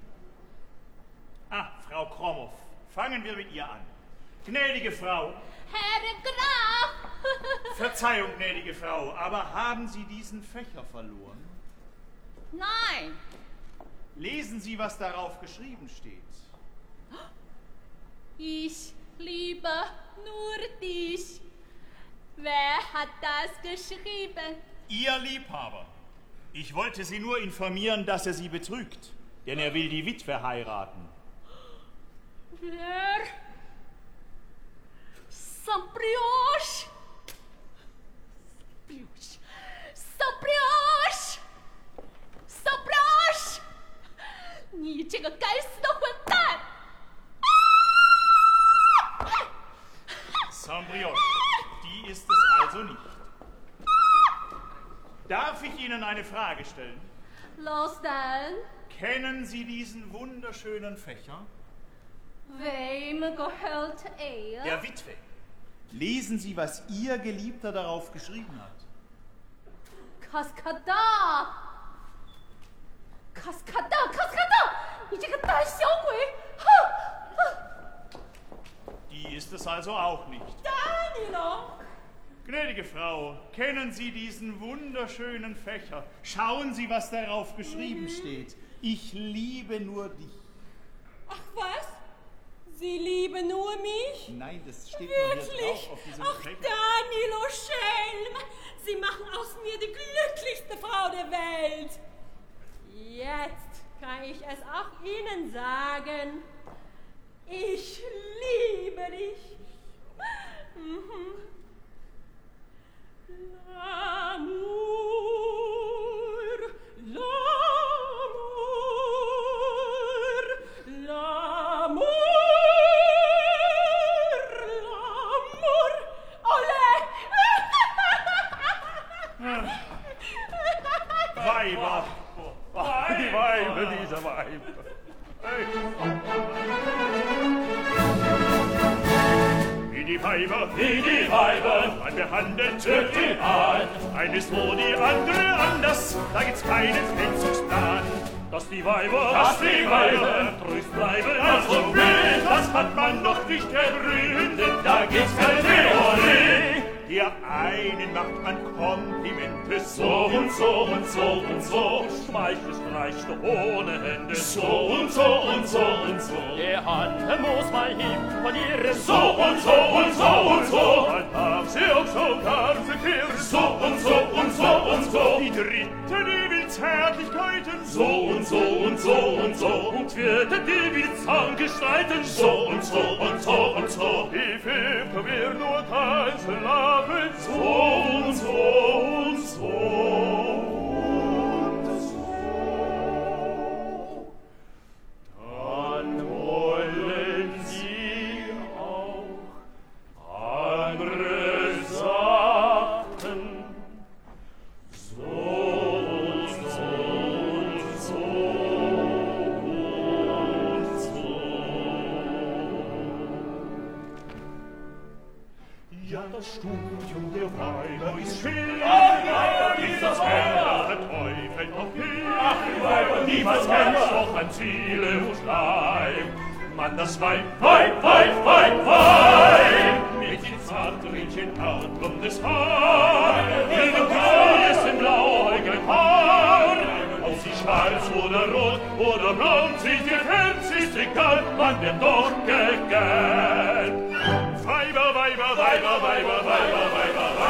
Speaker 10: Ah, Frau Kromow, fangen wir mit ihr an. Gnädige Frau.
Speaker 9: Herr Graf! [laughs]
Speaker 10: Verzeihung, gnädige Frau, aber haben Sie diesen Fächer verloren?
Speaker 9: Nein!
Speaker 10: Lesen Sie, was darauf geschrieben steht.
Speaker 9: Ich liebe nur dich. Wer hat das geschrieben?
Speaker 10: Ihr Liebhaber. Ich wollte Sie nur informieren, dass er Sie betrügt, denn er will die Witwe heiraten.
Speaker 9: Wer? Saint-Brioche! Saint-Brioche! Saint-Brioche! Saint-Brioche! 你这个该死的混蛋！
Speaker 10: Saint-Brioche, die ist es also nicht. Darf ich Ihnen eine Frage stellen?
Speaker 9: Los dann,
Speaker 10: Kennen Sie diesen wunderschönen Fächer?
Speaker 9: wem gehört er?
Speaker 10: Der Witwe. Lesen Sie, was Ihr Geliebter darauf geschrieben hat.
Speaker 9: Kaskada! Kaskada! Kaskada! 你这个胆小鬼！哼！哼
Speaker 10: Die ist es also auch nicht.
Speaker 9: Danilo!
Speaker 10: Gnädige Frau, kennen Sie diesen wunderschönen Fächer? Schauen Sie, was darauf geschrieben steht. Ich liebe nur dich.
Speaker 12: Ach was? Sie lieben nur mich?
Speaker 10: Nein, das steht doch hier
Speaker 12: Wirklich?
Speaker 10: drauf auf diesem
Speaker 12: Ach,
Speaker 10: Fächer.
Speaker 12: Danilo Schelm! Sie machen aus mir die glücklichste Frau der Welt. Jetzt kann ich es auch Ihnen sagen. Ich liebe dich. Mhm. L'amour, l'amour, l'amour, l'amour. Olé!
Speaker 10: Weiber! vibe, diese vibe. Wie die Weiber, wie die Weiber, man behandelt die an. Eines wo die andere anders, da gibt's keinen Entzugsplan. Dass die Weiber, dass die Weiber, tröst bleiben als unblind, das hat man noch nicht errühmt, denn da gibt's keine Theorie der einen macht man Komplimente so und so und so und so, schmeichelt reicht ohne Hände so und so und so und so. Der andere muss mal hin von ihr so und so und so und so. Man darf sie auch sogar verkehren so und so und so und so. Die dritte Liebe Zärtlichkeiten so und so und so und so und werden dir Zahn gestalten so und so und so und so. Die Fünfte wir nur tanzen lassen so und so und so. an das Weib, Weib, Weib, Weib, mit den zartrischen Haut um des Haar, ihren Kreis im blauäugigen Haar, ob sie schwarz oder rot oder braun, sich ihr Herz ist egal, man wird doch gegett. Weiber, Weiber, Weiber, Weiber, Weiber, Weiber, Weiber,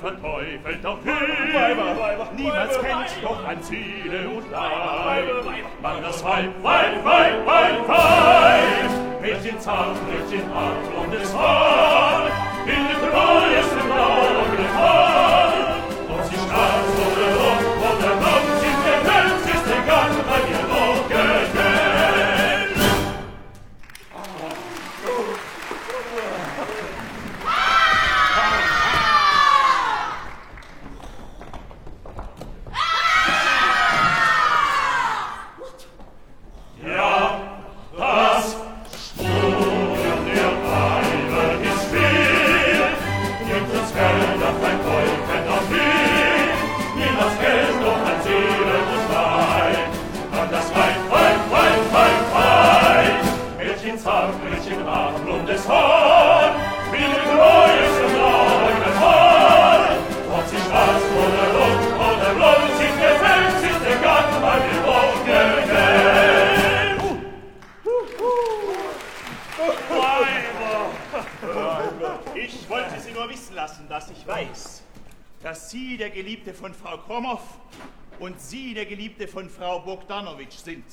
Speaker 10: verteufelt auf Weiber, Weiber, niemals kennt doch an und Leib. Mann, das Weib, Weib, Weib, Weib, Weib, mit den Zahn, mit den Arm und des Horn, in der Paläste Morgenhorn, und sie starb vor der Locken, lassen, dass ich weiß, dass Sie der Geliebte von Frau Kromow und Sie der Geliebte von Frau Bogdanowitsch sind.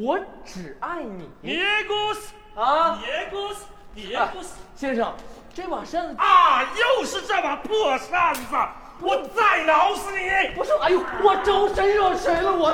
Speaker 7: 我只爱你，
Speaker 8: 别
Speaker 7: 哭
Speaker 8: 死
Speaker 7: 啊！
Speaker 8: 别哭死，别哭死，
Speaker 7: 先生，这把扇子
Speaker 8: 啊，又是这把破扇子，我再挠死你！
Speaker 7: 我说，哎呦，我招谁惹谁了我？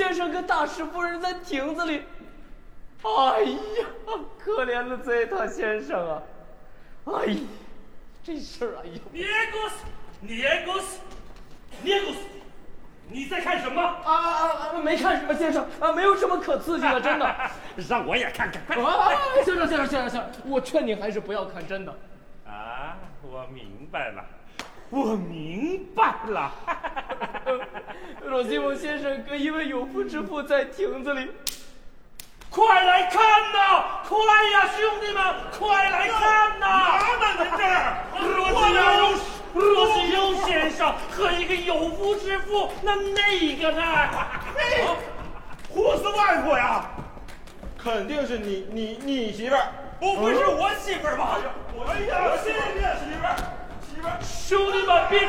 Speaker 8: 先生跟大师夫人在亭子里。哎呀，可怜的泽塔先生啊！哎呀，这事儿，哎呀！
Speaker 7: 尼古斯，尼古斯，尼古斯，你在看什么？
Speaker 8: 啊啊啊！没看什么，先生啊，没有什么可刺激的，[laughs] 真的。
Speaker 7: 让我也看看，快！
Speaker 8: 啊，先生，先生，先生，先生，我劝你还是不要看真的。
Speaker 7: 啊，我明白了，我明白了。[laughs]
Speaker 8: 罗西蒙先生跟一位有夫之妇在亭子里。
Speaker 7: 快来看呐！快呀，兄弟们，快来看呐！
Speaker 10: 他们在这儿，
Speaker 7: 若是有，若是有先生和一个有夫之妇，那那个呢？
Speaker 10: 嘿，胡斯外婆呀，肯定是你你你媳妇儿，
Speaker 7: 不会是我媳妇儿吧？
Speaker 10: 哎呀，媳妇儿，媳妇儿，媳妇儿，
Speaker 7: 兄弟们别急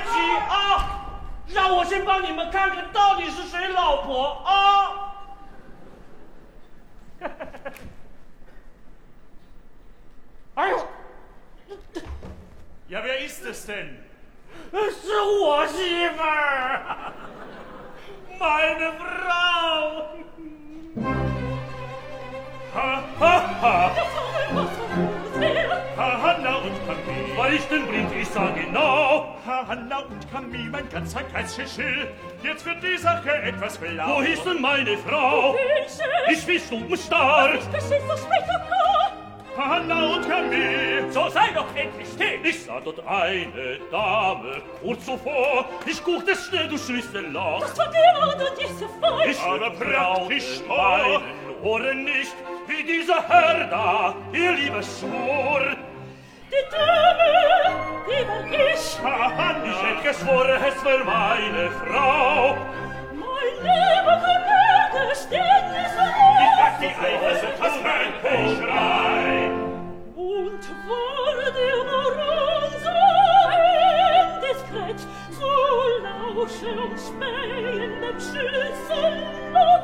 Speaker 7: 啊，让我先帮你们看看到底是谁老婆啊！[laughs] 哎呦
Speaker 10: 要不 wer ist das denn？
Speaker 7: 是我媳妇儿，My Frau！
Speaker 10: 哈哈哈！Hanna und Camille,
Speaker 7: weil ich den Brief, ich sah genau.
Speaker 10: Hanna und Camille, mein ganzer Kreis Schill. Jetzt wird die Sache etwas blau.
Speaker 7: Wo ist denn meine Frau?
Speaker 12: Welche?
Speaker 7: Ich bin stubenstarr.
Speaker 12: Ich geschehen so spät am Jahr.
Speaker 10: Hanna und Camille.
Speaker 7: So sei doch endlich still. Ich sah dort eine Dame kurz zuvor. Ich guckte schnell, du Schlüsselloch.
Speaker 12: Das war der oder diese Frau.
Speaker 7: Ich
Speaker 10: war praktisch oh.
Speaker 7: vor oder nicht, wie dieser Herr da, ihr lieber Schwur.
Speaker 12: Die Dame, die war ich.
Speaker 10: Ah,
Speaker 7: ich hätte geschworen, es wär meine Frau.
Speaker 12: Mein lieber Kollege, steht diese Rose.
Speaker 10: Ich sag, die Eifersucht, sind was mein Pechschrei.
Speaker 12: Und war der Baron so indiskret, so lauschen und spähen dem
Speaker 7: Schützenlob,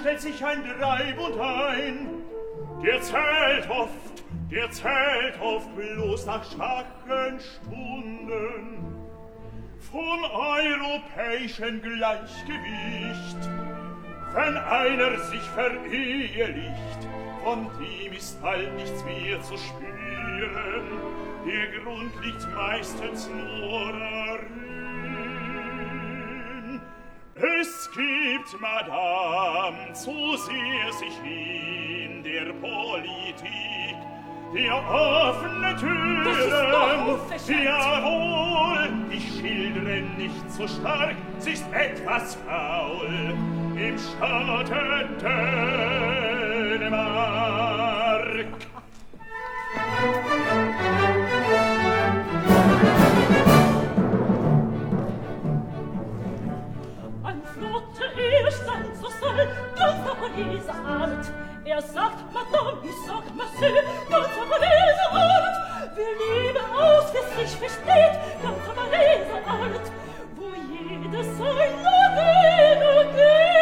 Speaker 7: stellt sich ein Treib und
Speaker 10: ein. Dir zählt oft, dir zählt oft bloß nach schwachen Stunden von europäischem Gleichgewicht. Wenn einer sich verehelicht, von dem ist bald nichts mehr zu spüren. Der Grund liegt meistens nur darin, Es gibt, Madame, zu sehr sich in der Politik, Die offene Türen, jawohl, ich schildere nicht so stark, sie ist etwas faul, im Staate Dänemark.
Speaker 9: Japanese Art. Er sagt Madame, ich sag Monsieur, ganz Japanese Art. Wer Liebe aus sich versteht, ganz Japanese Art. Wo jedes sein Leben geht.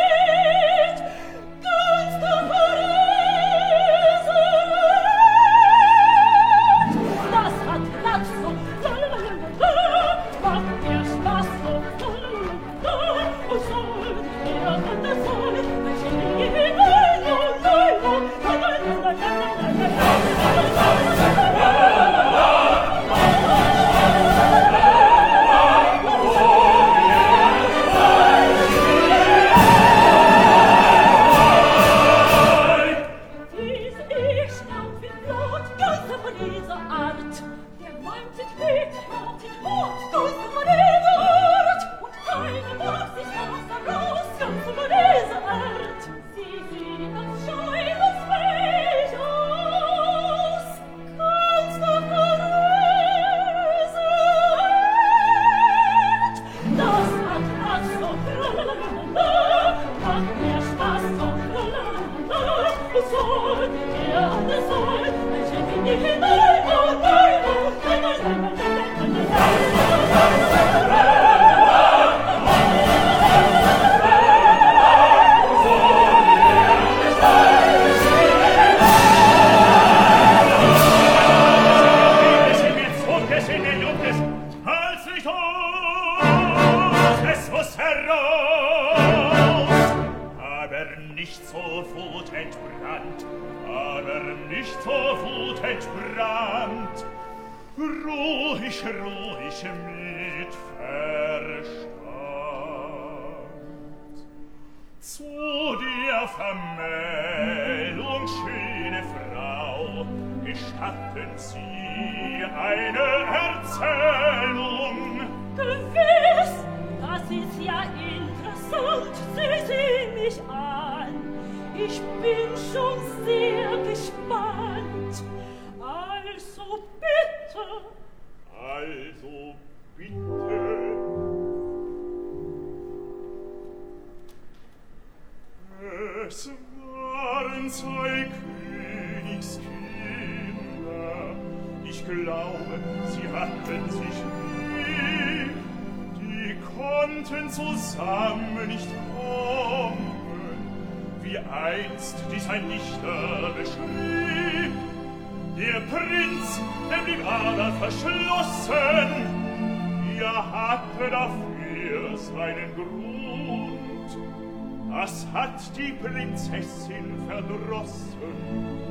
Speaker 10: in verdrossen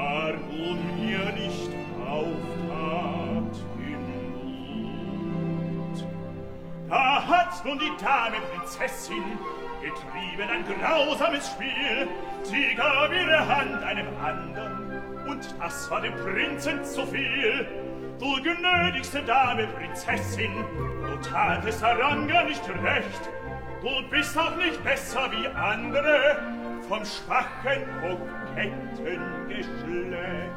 Speaker 10: warum ihr nicht auftat im Mut. Da hat nun die Dame Prinzessin getrieben ein grausames Spiel, sie gab ihre Hand einem andern, und das war dem Prinzen zu viel. Du gnädigste Dame Prinzessin, du tatest gar nicht recht, du bist auch nicht besser wie andere, vom schwachen, koketten Geschlecht.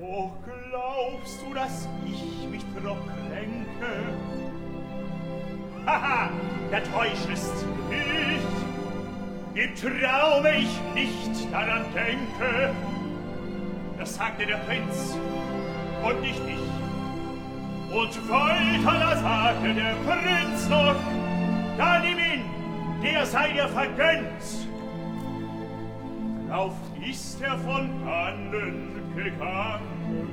Speaker 10: Oh, glaubst du, dass ich mich drauf lenke? Haha, der Täusch ist ich. Im Traume ich nicht daran denke. Das sagte der Prinz und nicht ich. Und weiter, da sagte der Prinz noch, da nimm der sei dir vergönnt. Lauf ist er von dannen gegangen,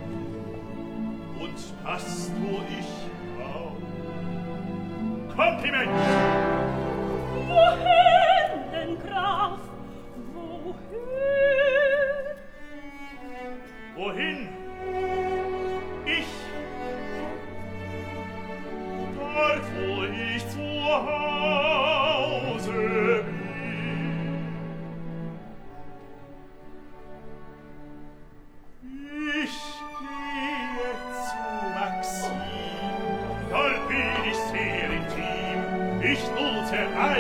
Speaker 10: und das tu ich auch. Kompliment!
Speaker 12: Wohin denn, Graf? Wohin?
Speaker 10: Wohin? Ich? Dort, wo ich zu Hause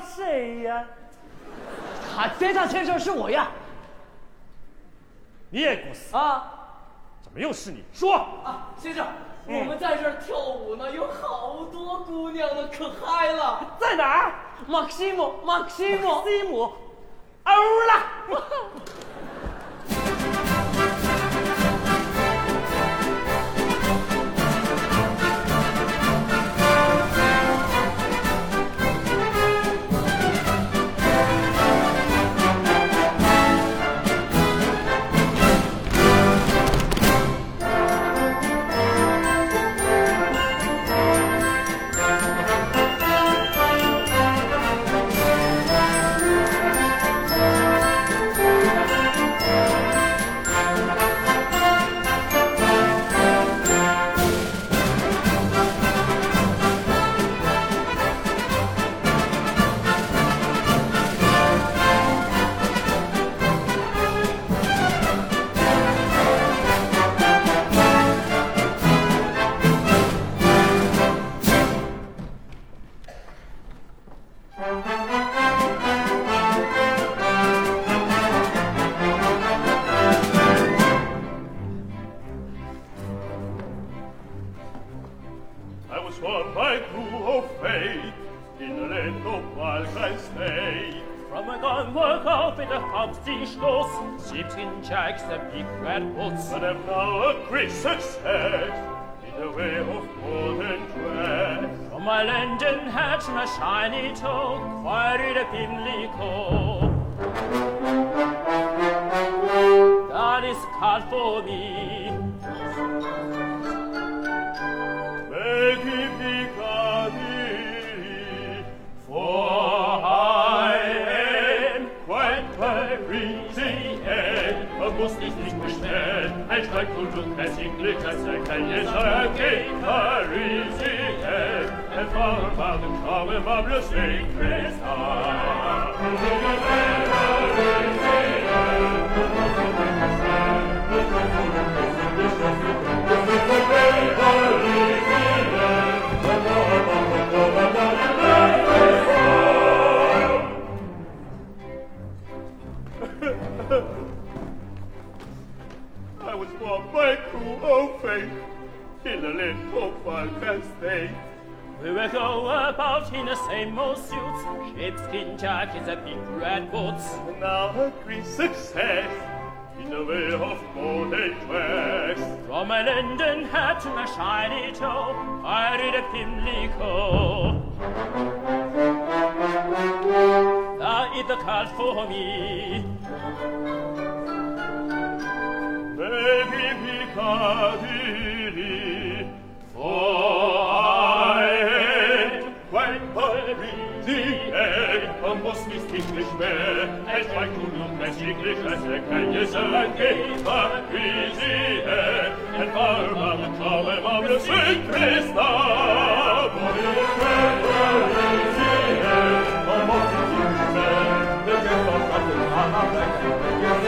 Speaker 7: 谁呀？
Speaker 8: 啊，队长先生是我呀。
Speaker 7: 你也给我死！
Speaker 8: 啊
Speaker 7: 怎么又是你？说！
Speaker 8: 啊，先生，
Speaker 7: 嗯
Speaker 8: 我们在这儿跳舞呢，有好多姑娘呢，可嗨了。
Speaker 7: 在哪儿？
Speaker 8: 马克西姆，马克西姆，
Speaker 7: 西姆，欧了！[laughs]
Speaker 6: I was born by cruel old fate in the little fog estate.
Speaker 7: We will go about in the same old suits, sheepskin jackets and big red boots.
Speaker 6: And now a great success in the way of modern dress.
Speaker 7: From a London hat to my shiny toe, I read a Pimlico. That is the card for me.
Speaker 6: Baby Piccadilly, for I die Dinge, man
Speaker 13: muss mich nicht
Speaker 9: mehr, es war nun unbesieglich, es er keine Sanggeber, wie sie her, ein warmer Traum, war mir sind Christa, wo ich werde, wie
Speaker 13: sie her, man
Speaker 9: muss mich nicht mehr, der Gott hat den Arm, der Gott hat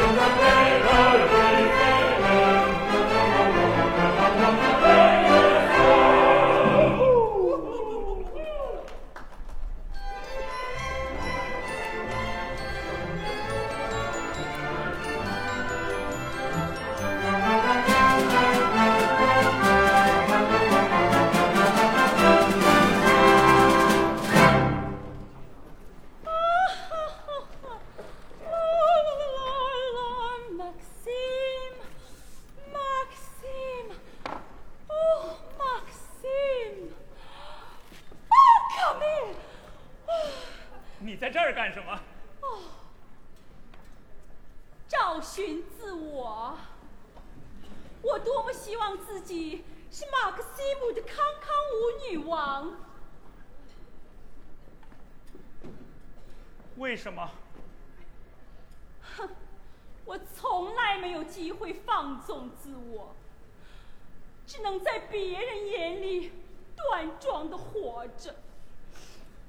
Speaker 9: 只能在别人眼里端庄的活着。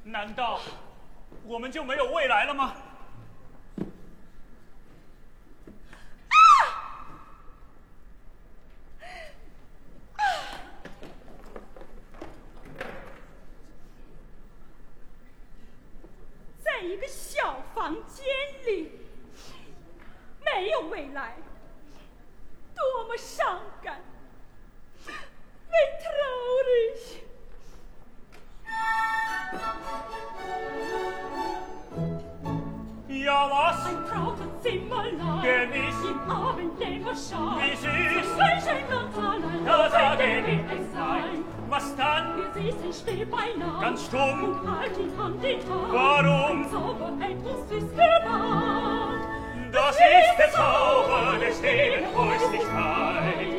Speaker 13: 难道我们就没有未来了吗？
Speaker 9: 在一个小房间里，没有未来，多么伤感 wie traurig.
Speaker 13: Ja, was?
Speaker 9: Ein trautes Zimmerlein.
Speaker 13: Gewiss.
Speaker 9: Im Abendländer schau.
Speaker 13: Wie süß.
Speaker 9: Zwischen und Talerlein.
Speaker 13: Ja, sage ich
Speaker 9: es sein.
Speaker 13: Was dann?
Speaker 9: Wir sitzen still beinahe.
Speaker 13: Ganz stumm.
Speaker 9: Und halt in Hand den Tag.
Speaker 13: Warum?
Speaker 9: Und sauber etwas süß gewandt.
Speaker 13: Das, das ist der Zauber
Speaker 9: des Stehen, Feuchtigkeit.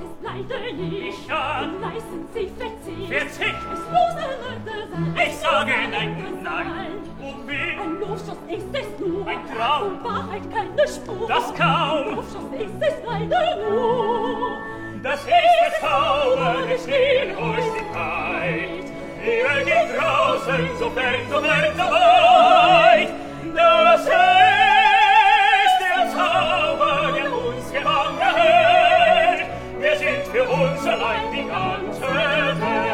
Speaker 9: es
Speaker 14: leider nicht
Speaker 9: Ich sag.
Speaker 14: Leisten Sie 40.
Speaker 9: 40.
Speaker 14: Es muss ein Leute sein.
Speaker 9: Ich sage nein, nein. Und wen?
Speaker 14: Ein Luftschuss ist es nur.
Speaker 9: Ein Traum.
Speaker 14: Von Wahrheit keine Spur.
Speaker 9: Das kaum.
Speaker 14: Ein Luftschuss ist es leider nur.
Speaker 9: Das ist es kaum. Wir stehen euch die Zeit. Ihr geht draußen, so fern, so fern, so weit. Das ist für uns allein die ganze Welt.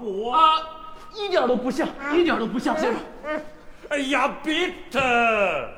Speaker 7: 我？
Speaker 8: 一点都不像一点都不像先生。
Speaker 7: 哎呀
Speaker 9: 别的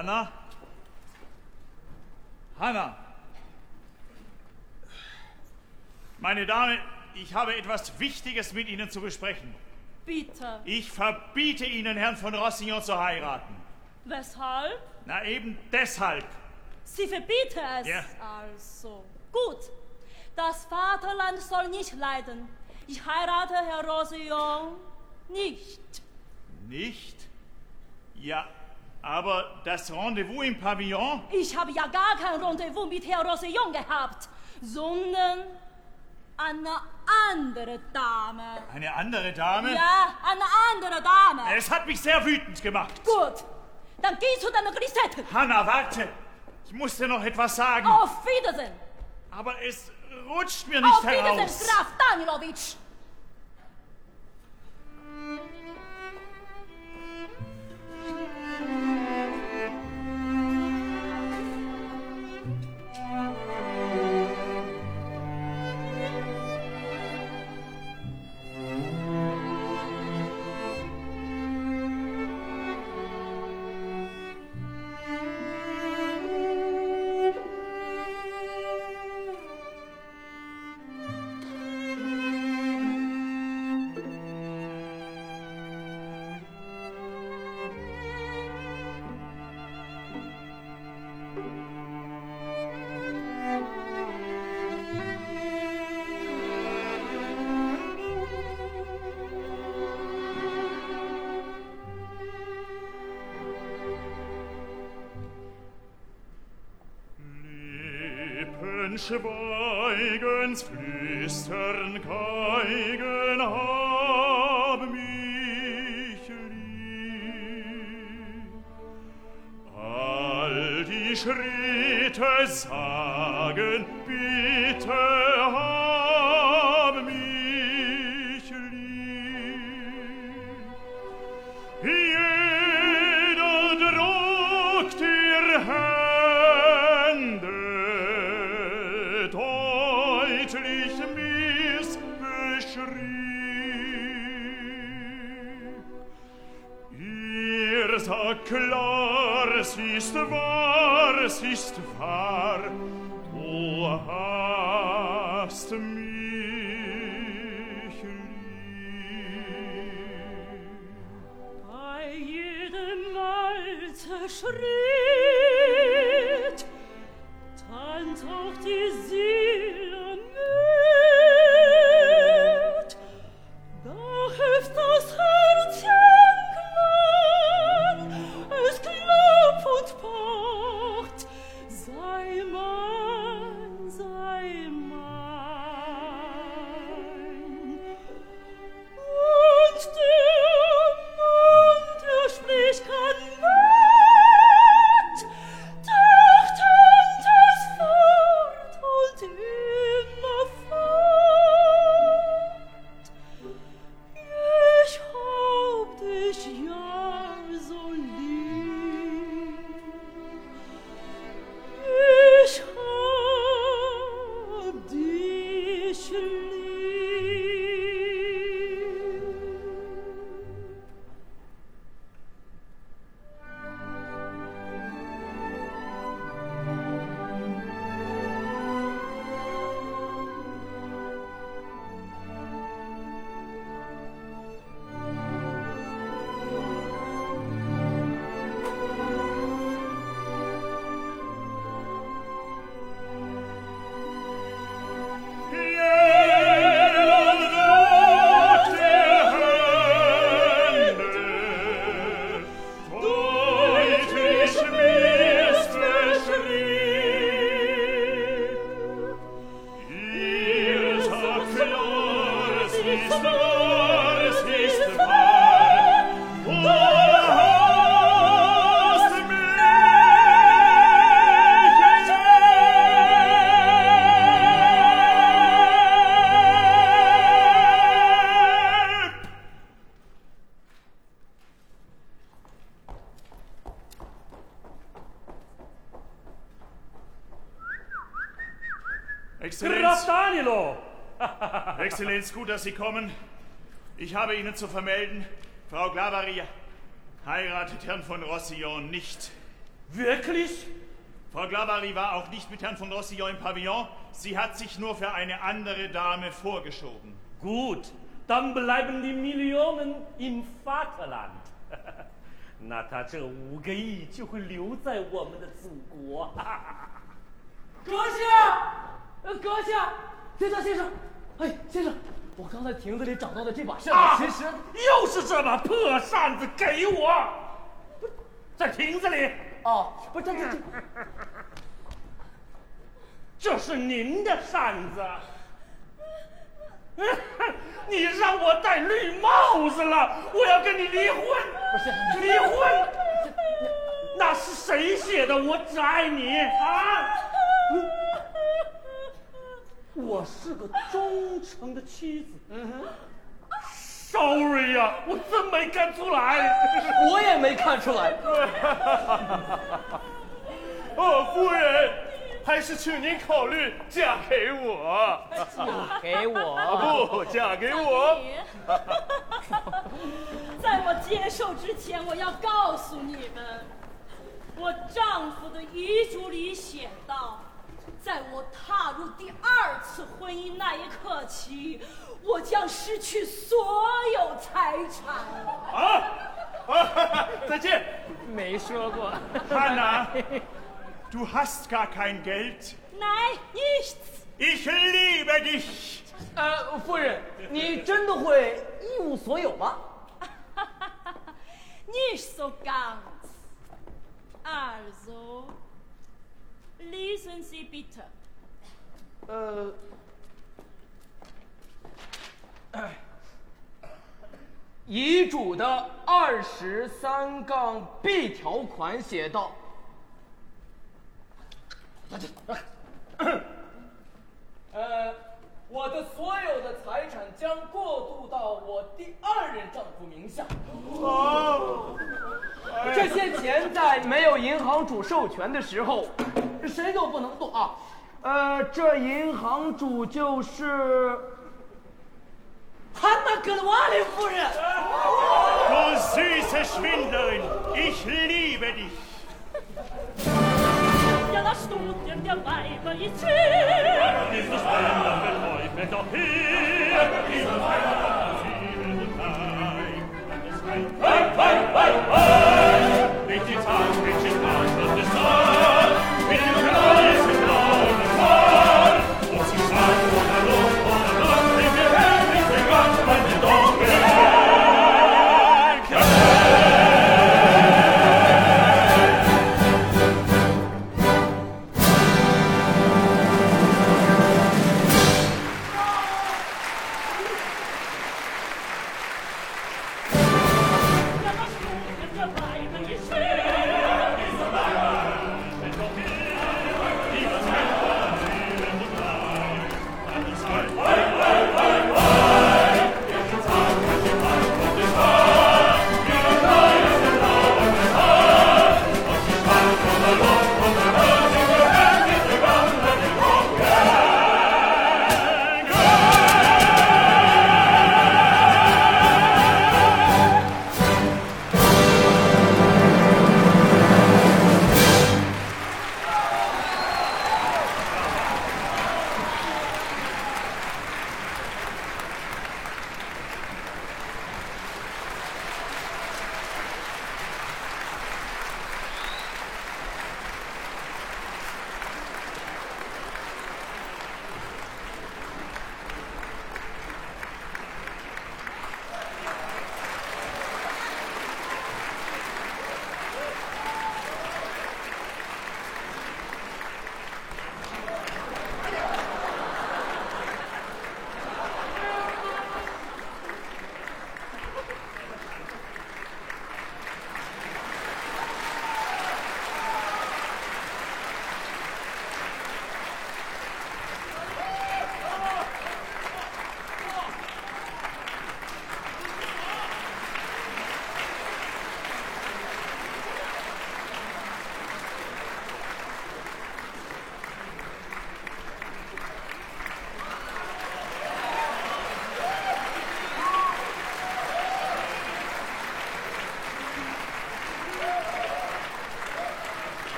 Speaker 10: Hanna? Hanna! Meine Dame, ich habe etwas Wichtiges mit Ihnen zu besprechen.
Speaker 9: Bitte.
Speaker 10: Ich verbiete Ihnen, Herrn von Rossignon zu heiraten.
Speaker 9: Weshalb?
Speaker 10: Na eben deshalb.
Speaker 9: Sie verbiete es
Speaker 10: Ja.
Speaker 9: also. Gut. Das Vaterland soll nicht leiden. Ich heirate Herr Rosillon nicht.
Speaker 10: Nicht? Ja, aber das Rendezvous im Pavillon?
Speaker 9: Ich habe ja gar kein Rendezvous mit Herr Rosillon gehabt, sondern eine andere Dame.
Speaker 10: Eine andere Dame?
Speaker 9: Ja, eine andere Dame.
Speaker 10: Es hat mich sehr wütend gemacht.
Speaker 9: Gut, dann geh zu deiner Grisette.
Speaker 10: Hanna, warte! Ich muss dir noch etwas sagen.
Speaker 9: Auf Wiedersehen.
Speaker 10: Aber es rutscht mir nicht
Speaker 9: Auf Wiedersehen,
Speaker 10: heraus.
Speaker 9: Graf Danilowitsch.
Speaker 10: Wetter klar, es ist wahr, es ist wahr, du hast mich lieb.
Speaker 9: Bei jedem Walzer schrie
Speaker 10: Exzellenz, gut, dass Sie kommen. Ich habe Ihnen zu vermelden, Frau Glavaria heiratet Herrn von Rossillon nicht.
Speaker 7: Wirklich?
Speaker 10: Frau Glavary war auch nicht mit Herrn von Rossillon im Pavillon. Sie hat sich nur für eine andere Dame vorgeschoben.
Speaker 7: Gut, dann bleiben die Millionen im Vaterland. [laughs] 那他这五个亿就会留在我们的祖国。
Speaker 8: 阁下，呃，阁下，先生，先生，哎，先生，我 [laughs] 刚在亭子里找到的这把扇子，其实、
Speaker 7: 啊、又是这把破扇子，给我！不，在亭子里。
Speaker 8: 哦，不，这这这，
Speaker 7: 这是您的扇子。[laughs] 你让我戴绿帽子了，我要跟你离婚！
Speaker 8: 不是
Speaker 7: 离婚，那是谁写的？我只爱你啊！我是个忠诚的妻子。嗯哼，Sorry 呀、啊，我真没看出来。
Speaker 8: 我也没看出来。[laughs]
Speaker 6: 哦，夫人。还是请您考虑嫁给我，
Speaker 8: 嫁给我
Speaker 6: 不嫁给我。
Speaker 9: 在我接受之前，我要告诉你们，我丈夫的遗嘱里写道，在我踏入第二次婚姻那一刻起，我将失去所有财产。
Speaker 6: 啊啊！再见。
Speaker 8: 没说过
Speaker 10: ，Hanna,。Du hast gar kein Geld.
Speaker 9: Nein, nichts.
Speaker 10: Ich liebe dich.
Speaker 8: 呃，夫人，你真的会一无所有吗
Speaker 9: Nicht so ganz. Also, lesen Sie bitte.
Speaker 8: 呃，遗嘱的二十三杠 B 条款写道。呃，我的所有的财产将过渡到我第二任丈夫名下。
Speaker 6: 哦，
Speaker 8: 这些钱在没有银行主授权的时候，谁都不能动啊。呃，这银行主就是汉娜·格勒瓦里夫人。
Speaker 10: Du süße Schwindlerin, ich liebe dich.
Speaker 9: Ja, da stund der Weiber i Tür.
Speaker 7: Hey, hey, hey, hey! Richtig Tag, richtig Tag,
Speaker 1: das ist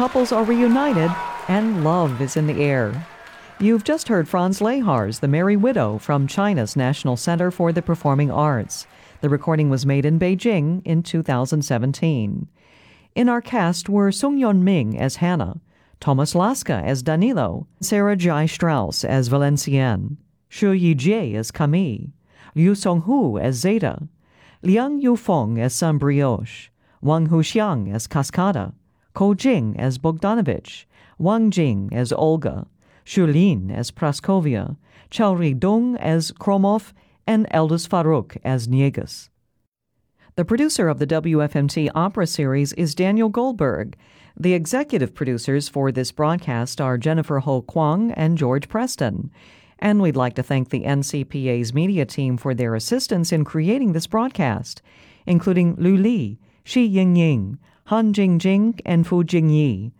Speaker 1: couples are reunited, and love is in the air. You've just heard Franz Lehár's The Merry Widow from China's National Center for the Performing Arts. The recording was made in Beijing in 2017. In our cast were Song Yuanming as Hanna, Thomas Laske as Danilo, Sarah Zhai Strauss as Valencienne, Shi Yijie as Camille, Liu Song-hu as Zeta, Liang Yufeng as St. Brioche, Wang Huxiang as Cascada, Ko Jing as Bogdanovich, Wang Jing as Olga, Shu Lin as Praskovia, Chao Ri-dong as Kromov, and Eldus Farouk as Njegus. The producer of the WFMT opera series is Daniel Goldberg. The executive producers for this broadcast are Jennifer Ho Kwang and George Preston. And we'd like to thank the NCPA's media team for their assistance in creating this broadcast, including Lu Li, Shi Ying Ying, Han Jingjing, and Fu Jingyi.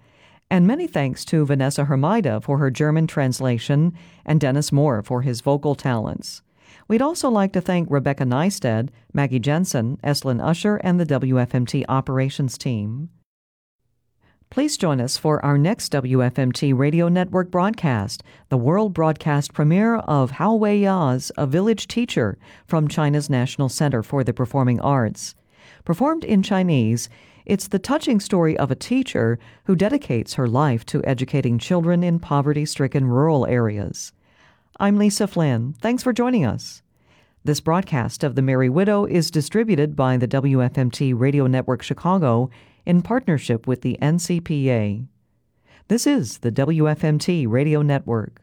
Speaker 1: And many thanks to Vanessa Hermida for her German translation and Dennis Moore for his vocal talents. We'd also like to thank Rebecca Neisted, Maggie Jensen, Eslin Usher, and the WFMT operations team. Please join us for our next WFMT Radio Network broadcast, the world broadcast premiere of Hao Wei Ya's A Village Teacher from China's National Center for the Performing Arts. Performed in Chinese, it's the touching story of a teacher who dedicates her life to educating children in poverty stricken rural areas. I'm Lisa Flynn. Thanks for joining us. This broadcast of The Merry Widow is distributed by the WFMT Radio Network Chicago in partnership with the NCPA. This is the WFMT Radio Network.